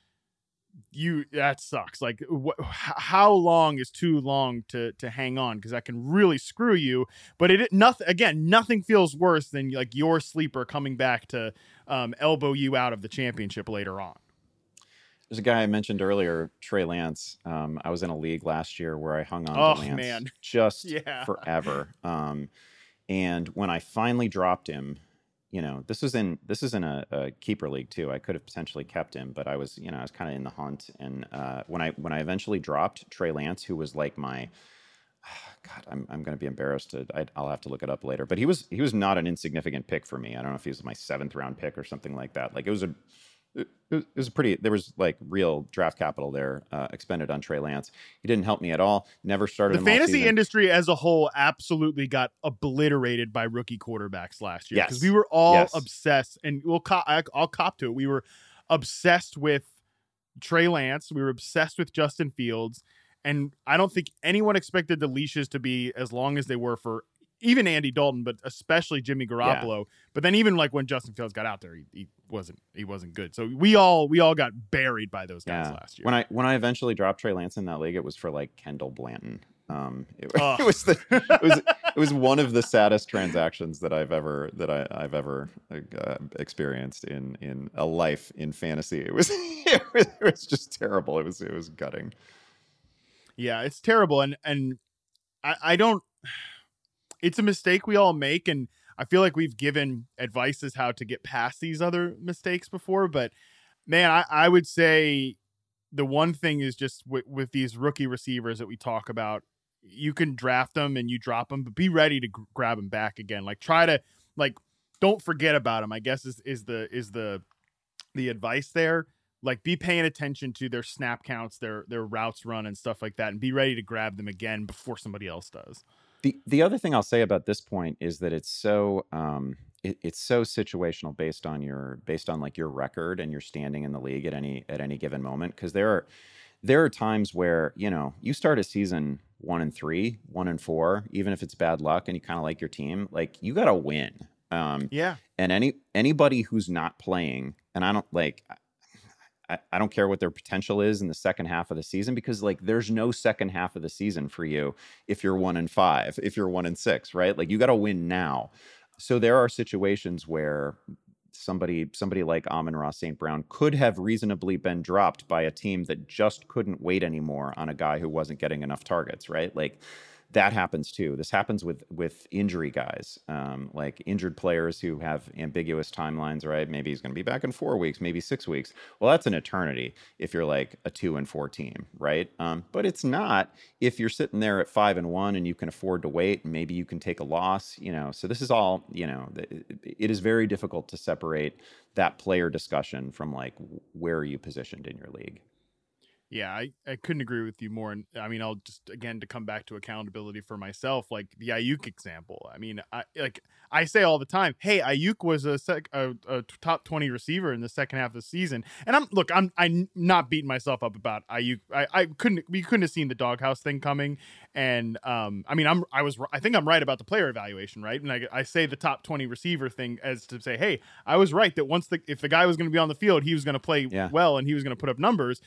you that sucks like wh- how long is too long to to hang on because that can really screw you but it nothing again nothing feels worse than like your sleeper coming back to um, elbow you out of the championship later on there's a guy I mentioned earlier, Trey Lance. Um, I was in a league last year where I hung on oh, to Lance man. just [LAUGHS] yeah. forever. Um, and when I finally dropped him, you know, this was in this is in a, a, keeper league too. I could have potentially kept him, but I was, you know, I was kind of in the hunt. And uh, when I when I eventually dropped Trey Lance, who was like my [SIGHS] God, I'm I'm going to be embarrassed. To, I, will have to look it up later. But he was he was not an insignificant pick for me. I don't know if he was my seventh round pick or something like that. Like it was a it was, pretty. There was like real draft capital there uh, expended on Trey Lance. He didn't help me at all. Never started. The fantasy industry as a whole absolutely got obliterated by rookie quarterbacks last year because yes. we were all yes. obsessed, and we'll co- I'll cop to it. We were obsessed with Trey Lance. We were obsessed with Justin Fields, and I don't think anyone expected the leashes to be as long as they were for even Andy Dalton, but especially Jimmy Garoppolo. Yeah. But then even like when Justin Fields got out there, he, he, wasn't he wasn't good. So we all we all got buried by those guys yeah. last year. When I when I eventually dropped Trey Lance in that league, it was for like Kendall Blanton. Um, it, [LAUGHS] it was the it was it was one of the saddest transactions that I've ever that I, I've ever uh, experienced in in a life in fantasy. It was, [LAUGHS] it was it was just terrible. It was it was gutting. Yeah, it's terrible, and and I, I don't it's a mistake we all make and I feel like we've given advice as how to get past these other mistakes before, but man, I, I would say the one thing is just with, with these rookie receivers that we talk about, you can draft them and you drop them, but be ready to g- grab them back again. Like try to like don't forget about them. I guess is is the is the the advice there. Like be paying attention to their snap counts, their their routes run and stuff like that, and be ready to grab them again before somebody else does. The the other thing I'll say about this point is that it's so um, it, it's so situational based on your based on like your record and your standing in the league at any at any given moment because there are there are times where you know you start a season one and three, one and four, even if it's bad luck and you kind of like your team, like you got to win. Um, Yeah. and any anybody who's not playing, and I don't like. I, I don't care what their potential is in the second half of the season because like there's no second half of the season for you if you're one and five, if you're one and six, right? Like you got to win now. So there are situations where somebody somebody like Amon-Ra St. Brown could have reasonably been dropped by a team that just couldn't wait anymore on a guy who wasn't getting enough targets, right? Like that happens too. This happens with with injury guys, um, like injured players who have ambiguous timelines. Right? Maybe he's going to be back in four weeks, maybe six weeks. Well, that's an eternity if you're like a two and four team, right? Um, but it's not if you're sitting there at five and one and you can afford to wait. Maybe you can take a loss. You know, so this is all. You know, it is very difficult to separate that player discussion from like where are you positioned in your league. Yeah, I, I couldn't agree with you more. And I mean, I'll just again to come back to accountability for myself, like the Aiyuk example. I mean, I like I say all the time, hey, Aiyuk was a sec a, a top twenty receiver in the second half of the season, and I'm look, I'm I'm not beating myself up about Aiyuk. I, I couldn't we couldn't have seen the doghouse thing coming, and um, I mean, I'm I was I think I'm right about the player evaluation, right? And I I say the top twenty receiver thing as to say, hey, I was right that once the if the guy was going to be on the field, he was going to play Yeah. well and he was going to put up numbers.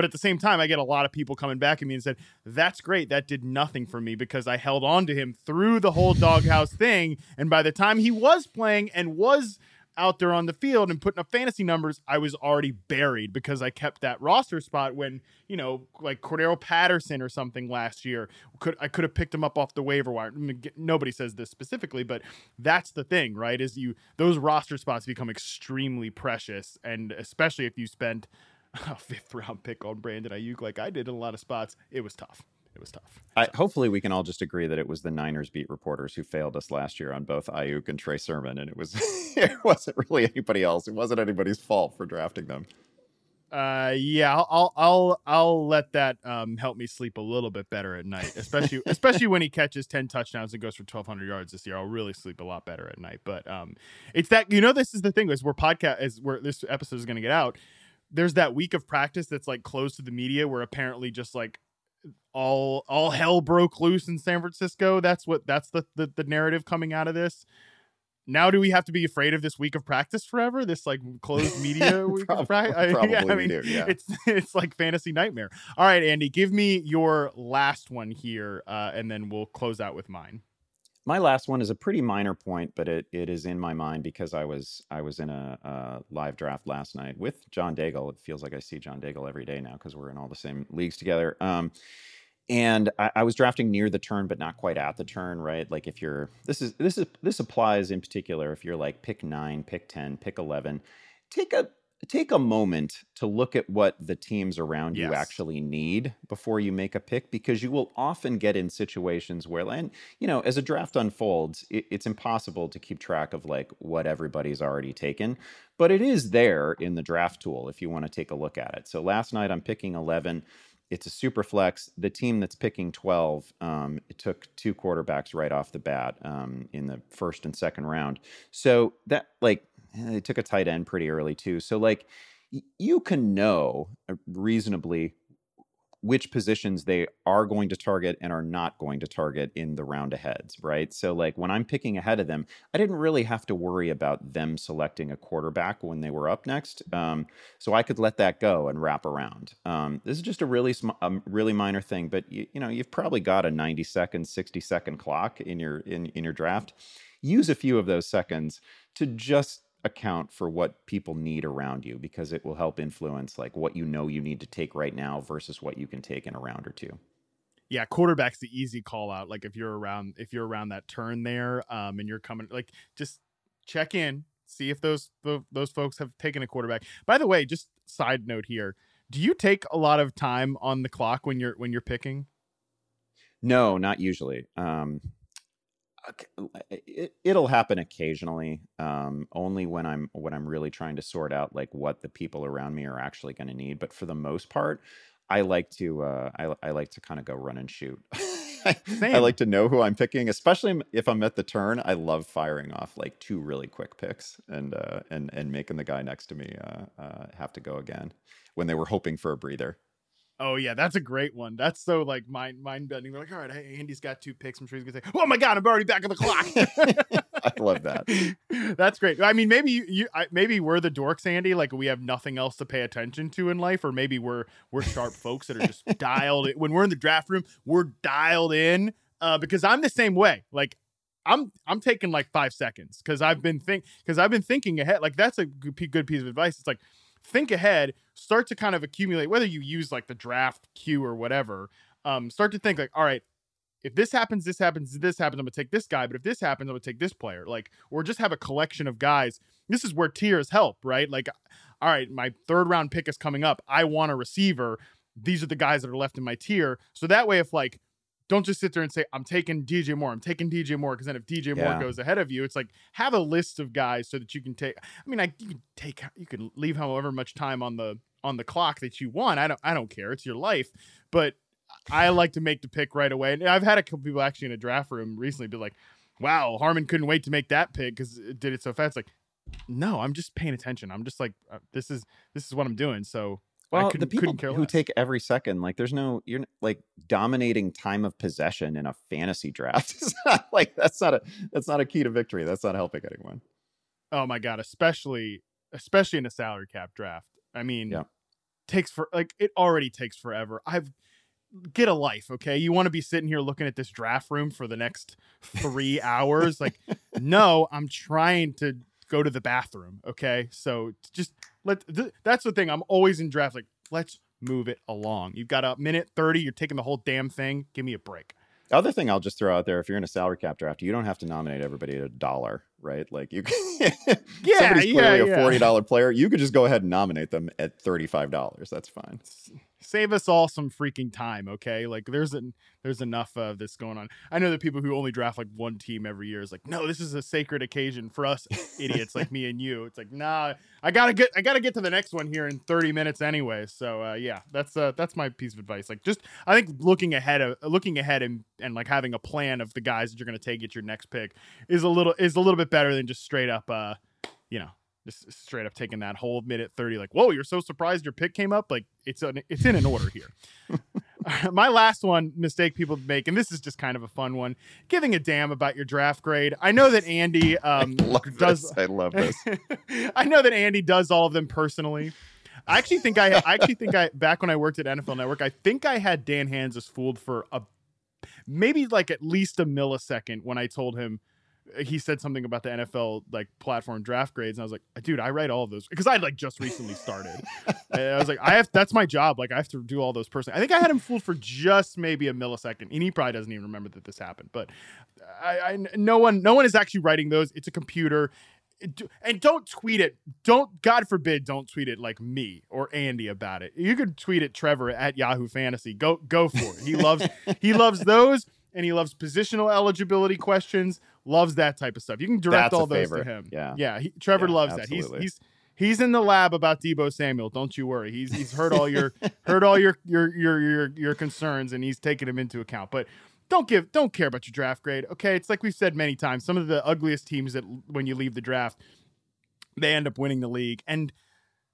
But at the same time, I get a lot of people coming back at me and said, That's great. That did nothing for me because I held on to him through the whole doghouse thing. And by the time he was playing and was out there on the field and putting up fantasy numbers, I was already buried because I kept that roster spot when, you know, like Cordarrelle Patterson or something last year. Could I could have picked him up off the waiver wire. I mean, Nobody says this specifically, but that's the thing, right? Is you those roster spots become extremely precious. And especially if you spend a [LAUGHS] fifth round pick on Brandon Aiyuk like I did in a lot of spots, it was tough. It was tough. I, hopefully, we can all just agree that it was the Niners beat reporters who failed us last year on both Aiyuk and Trey Sermon, and it was [LAUGHS] it wasn't really anybody else. It wasn't anybody's fault for drafting them. Uh, yeah, I'll I'll I'll, I'll let that um help me sleep a little bit better at night, especially [LAUGHS] especially when he catches ten touchdowns and goes for twelve hundred yards this year. I'll really sleep a lot better at night. But um, it's that you know this is the thing is we're podcast is where this episode is going to get out. There's that week of practice that's like closed to the media where apparently just like all all hell broke loose in San Francisco. That's what that's the the, the narrative coming out of this. Now, do we have to be afraid of this week of practice forever? This like closed media [LAUGHS] week Prob- of practice? probably [LAUGHS] yeah, I we mean, do, yeah. it's it's like fantasy nightmare. All right, Andy, give me your last one here, uh, and then we'll close out with mine. My last one is a pretty minor point, but it, it is in my mind because I was I was in a, a live draft last night with John Daigle. It feels like I see John Daigle every day now because we're in all the same leagues together. Um, and I, I was drafting near the turn, but not quite at the turn, right? Like if you're this is this is this applies in particular if you're like pick nine, pick ten, pick eleven, take a take a moment to look at what the teams around you actually need before you make a pick because you will often get in situations where and you know as a draft unfolds it, it's impossible to keep track of like what everybody's already taken but it is there in the draft tool if you want to take a look at it so last night i'm picking 11 it's a super flex. The team that's picking 12, um, it took two quarterbacks right off the bat um, in the first and second round. So that, like, they took a tight end pretty early too. So, like, you can know uh, reasonably which positions they are going to target and are not going to target in the round aheads, right? So, like, when I'm picking ahead of them, I didn't really have to worry about them selecting a quarterback when they were up next. Um, so I could let that go and wrap around. Um, this is just a really sm- a really minor thing, but you, you know you've probably got a 90 second, 60 second clock in your in in your draft. Use a few of those seconds to just account for what people need around you because it will help influence like what you know you need to take right now versus what you can take in a round or two. Yeah, quarterback's the easy call out. Like if you're around if you're around that turn there, um, and you're coming like just check in, see if those tho- those folks have taken a quarterback. By the way, just side note here. Do you take a lot of time on the clock when you're when you're picking? No, not usually. Um, it, it'll happen occasionally um, only when i'm when i'm really trying to sort out like what the people around me are actually going to need but for the most part i like to uh, I, I like to kind of go run and shoot [LAUGHS] I like to know who I'm picking, especially if I'm at the turn. I love firing off like two really quick picks and uh, and and making the guy next to me uh, uh, have to go again when they were hoping for a breather. Oh yeah, that's a great one. That's so like mind mind bending. We're like, all right, hey, Andy's got two picks. I'm sure he's gonna say, "Oh my god, I'm already back on the clock." [LAUGHS] I love that. [LAUGHS] that's great. I mean, maybe you, you I, maybe we're the dorks, Andy. Like we have nothing else to pay attention to in life, or maybe we're we're sharp folks that are just [LAUGHS] dialed. In. When we're in the draft room, we're dialed in. Uh, because I'm the same way. Like I'm I'm taking like five seconds because I've been think because I've been thinking ahead. Like that's a good, good piece of advice. It's like think ahead, start to kind of accumulate, whether you use like the draft queue or whatever, um, start to think like, all right, if this happens, this happens, this happens, I'm gonna take this guy. But if this happens, I'm gonna take this player. Like, or just have a collection of guys. This is where tiers help, right? Like, all right, my third round pick is coming up. I want a receiver. These are the guys that are left in my tier. So that way, if like don't just sit there and say i'm taking dj moore i'm taking dj moore because then if dj yeah. moore goes ahead of you it's like have a list of guys so that you can take i mean I, you can take you can leave however much time on the on the clock that you want i don't i don't care it's your life but i like to make the pick right away and i've had a couple people actually in a draft room recently be like wow harmon couldn't wait to make that pick because it did it so fast like no i'm just paying attention i'm just like uh, this is this is what i'm doing so well, the people who take every second, like, there's no, you're like dominating time of possession in a fantasy draft. [LAUGHS] It's not like that's not a that's not a key to victory. That's not helping anyone. Oh my god, especially especially in a salary cap draft. I mean, yeah. takes for like it already takes forever. I've get a life, okay? You want to be sitting here looking at this draft room for the next three [LAUGHS] hours? Like, no, I'm trying to go to the bathroom, okay? So just let th- that's the thing. I'm always in draft. Like, let's move it along. You've got a minute 30. You're taking the whole damn thing. Give me a break. The other thing I'll just throw out there: if you're in a salary cap draft, you don't have to nominate everybody at a dollar, right? Like you, [LAUGHS] yeah, somebody's clearly yeah, a forty dollar player. You could just go ahead and nominate them at thirty five dollars. That's fine save us all some freaking time, okay? Like there's an there's enough of this going on. I know that people who only draft like one team every year is like, no, this is a sacred occasion for us idiots like me and you. It's like, nah, I gotta get I gotta get to the next one here in 30 minutes anyway. So uh, yeah, that's uh that's my piece of advice. Like just I think looking ahead of looking ahead and and like having a plan of the guys that you're gonna take at your next pick is a little is a little bit better than just straight up uh you know just straight up taking that whole minute 30 like whoa you're so surprised your pick came up? Like it's an it's in an order here. [LAUGHS] My last one mistake people make and this is just kind of a fun one giving a damn about your draft grade. I know that andy [LAUGHS] um I does this. i love this. [LAUGHS] I know that andy does all of them personally. I actually think I, I actually think I back when I worked at NFL Network, I think I had Dan Hanzus fooled for a maybe like at least a millisecond when I told him he said something about the NFL like platform draft grades, and I was like, dude, I write all of those because I like just recently started. [LAUGHS] I was like, I have that's my job. Like I have to do all those personally. I think I had him fooled for just maybe a millisecond, and he probably doesn't even remember that this happened. But I, I no one no one is actually writing those. It's a computer. And don't tweet it. Don't God forbid, don't tweet it like me or Andy about it. You could tweet it Trevor at Yahoo Fantasy. Go go for it. He loves he loves those and he loves positional eligibility questions. Loves that type of stuff. You can direct That's all those favorite. to him. Yeah, yeah. He, Trevor yeah, loves absolutely. that. He's he's he's in the lab about Deebo Samuel. Don't you worry. He's he's heard all your [LAUGHS] heard all your your your your your concerns and he's taking them into account. But don't give don't care about your draft grade. Okay, it's like we've said many times. Some of the ugliest teams that when you leave the draft, they end up winning the league and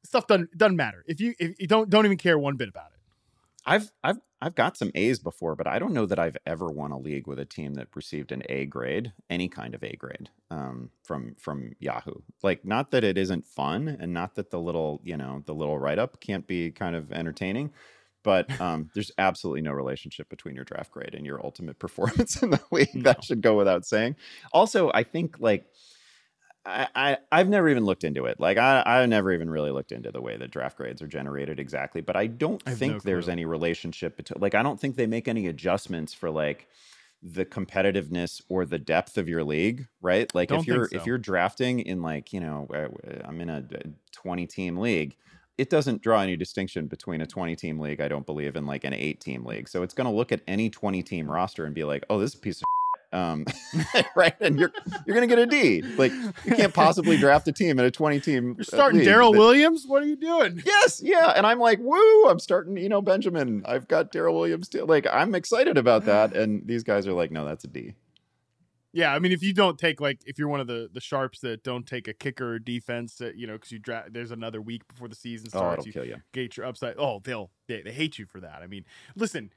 stuff doesn't doesn't matter if you if you don't don't even care one bit about it. I've I've I've got some A's before, but I don't know that I've ever won a league with a team that received an A grade, any kind of A grade, um, from from Yahoo. Like, not that it isn't fun, and not that the little you know the little write up can't be kind of entertaining, but um, there's absolutely no relationship between your draft grade and your ultimate [LAUGHS] performance in the league. No. That should go without saying. Also, I think like I, I have never even looked into it. Like I I never even really looked into the way that draft grades are generated exactly. But I don't I think no there's any relationship between. Like I don't think they make any adjustments for like the competitiveness or the depth of your league, right? Like don't if you're so. if you're drafting in like you know uh, uh, I'm in a uh, 20 team league, it doesn't draw any distinction between a 20 team league, I don't believe, and like an eight team league. So it's going to look at any 20 team roster and be like, oh, this is a piece of um, [LAUGHS] right? And you're you're gonna get a D. Like you can't possibly draft a team in a 20 team. You're starting Darrel Williams. What are you doing? Yes, yeah. And I'm like, woo! I'm starting. You know, Benjamin. I've got Darrel Williams too. Like I'm excited about that. And these guys are like, no, that's a D. Yeah, I mean, if you don't take like if you're one of the the sharps that don't take a kicker or defense, that you know, because you draft, there's another week before the season Oh, starts. it'll kill you. Gate your upside. Oh, they'll they, they hate you for that. I mean, listen,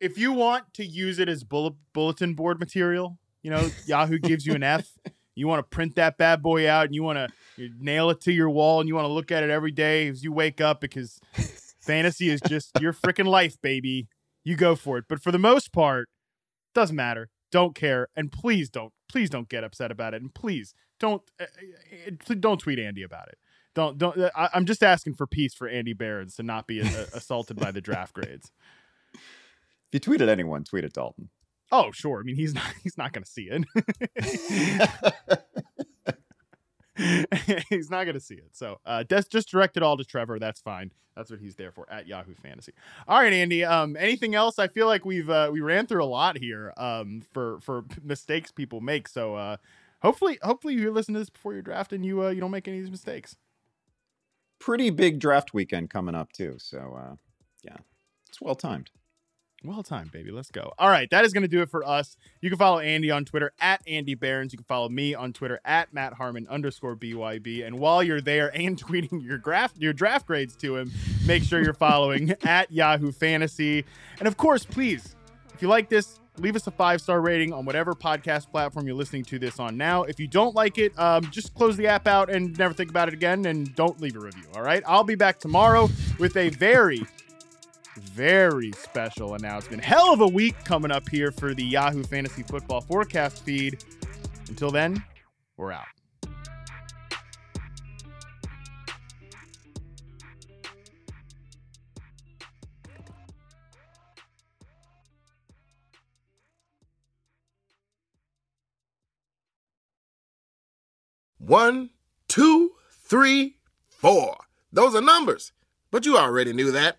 if you want to use it as bullet, bulletin board material, you know, [LAUGHS] Yahoo gives you an F. You want to print that bad boy out and you want to nail it to your wall and you want to look at it every day as you wake up because [LAUGHS] fantasy is just your freaking life, baby. You go for it. But for the most part, doesn't matter. Don't care. And please don't, please don't get upset about it. And please don't, uh, don't tweet Andy about it. Don't, don't. I, I'm just asking for peace for Andy Behrens to not be uh, assaulted by the draft grades. If you tweeted anyone, tweet at Dalton. Oh, sure. I mean, he's not [LAUGHS] he's not going to see it. [LAUGHS] he's not going to see it. So, uh, just just direct it all to Trevor. That's fine. That's what he's there for at Yahoo Fantasy. All right, Andy. Um, anything else? I feel like we've uh, we ran through a lot here. Um, for for mistakes people make. So, uh, hopefully, hopefully you listen to this before your draft and you uh, you don't make any of these mistakes. Pretty big draft weekend coming up too. So uh, yeah, it's well timed. Well timed, baby. Let's go. All right, that is going to do it for us. You can follow Andy on Twitter at Andy Behrens. You can follow me on Twitter at Matt Harmon underscore BYB. And while you're there [LAUGHS] and tweeting your draft your draft grades to him, make sure you're following [LAUGHS] at Yahoo Fantasy. And of course, please, if you like this, leave us a five star rating on whatever podcast platform you're listening to this on now. If you don't like it, um, just close the app out and never think about it again, and don't leave a review. All right, I'll be back tomorrow with a very very special announcement. Hell of a week coming up here for the Yahoo Fantasy Football Forecast feed. Until then, we're out. One, two, three, four. Those are numbers. But you already knew that.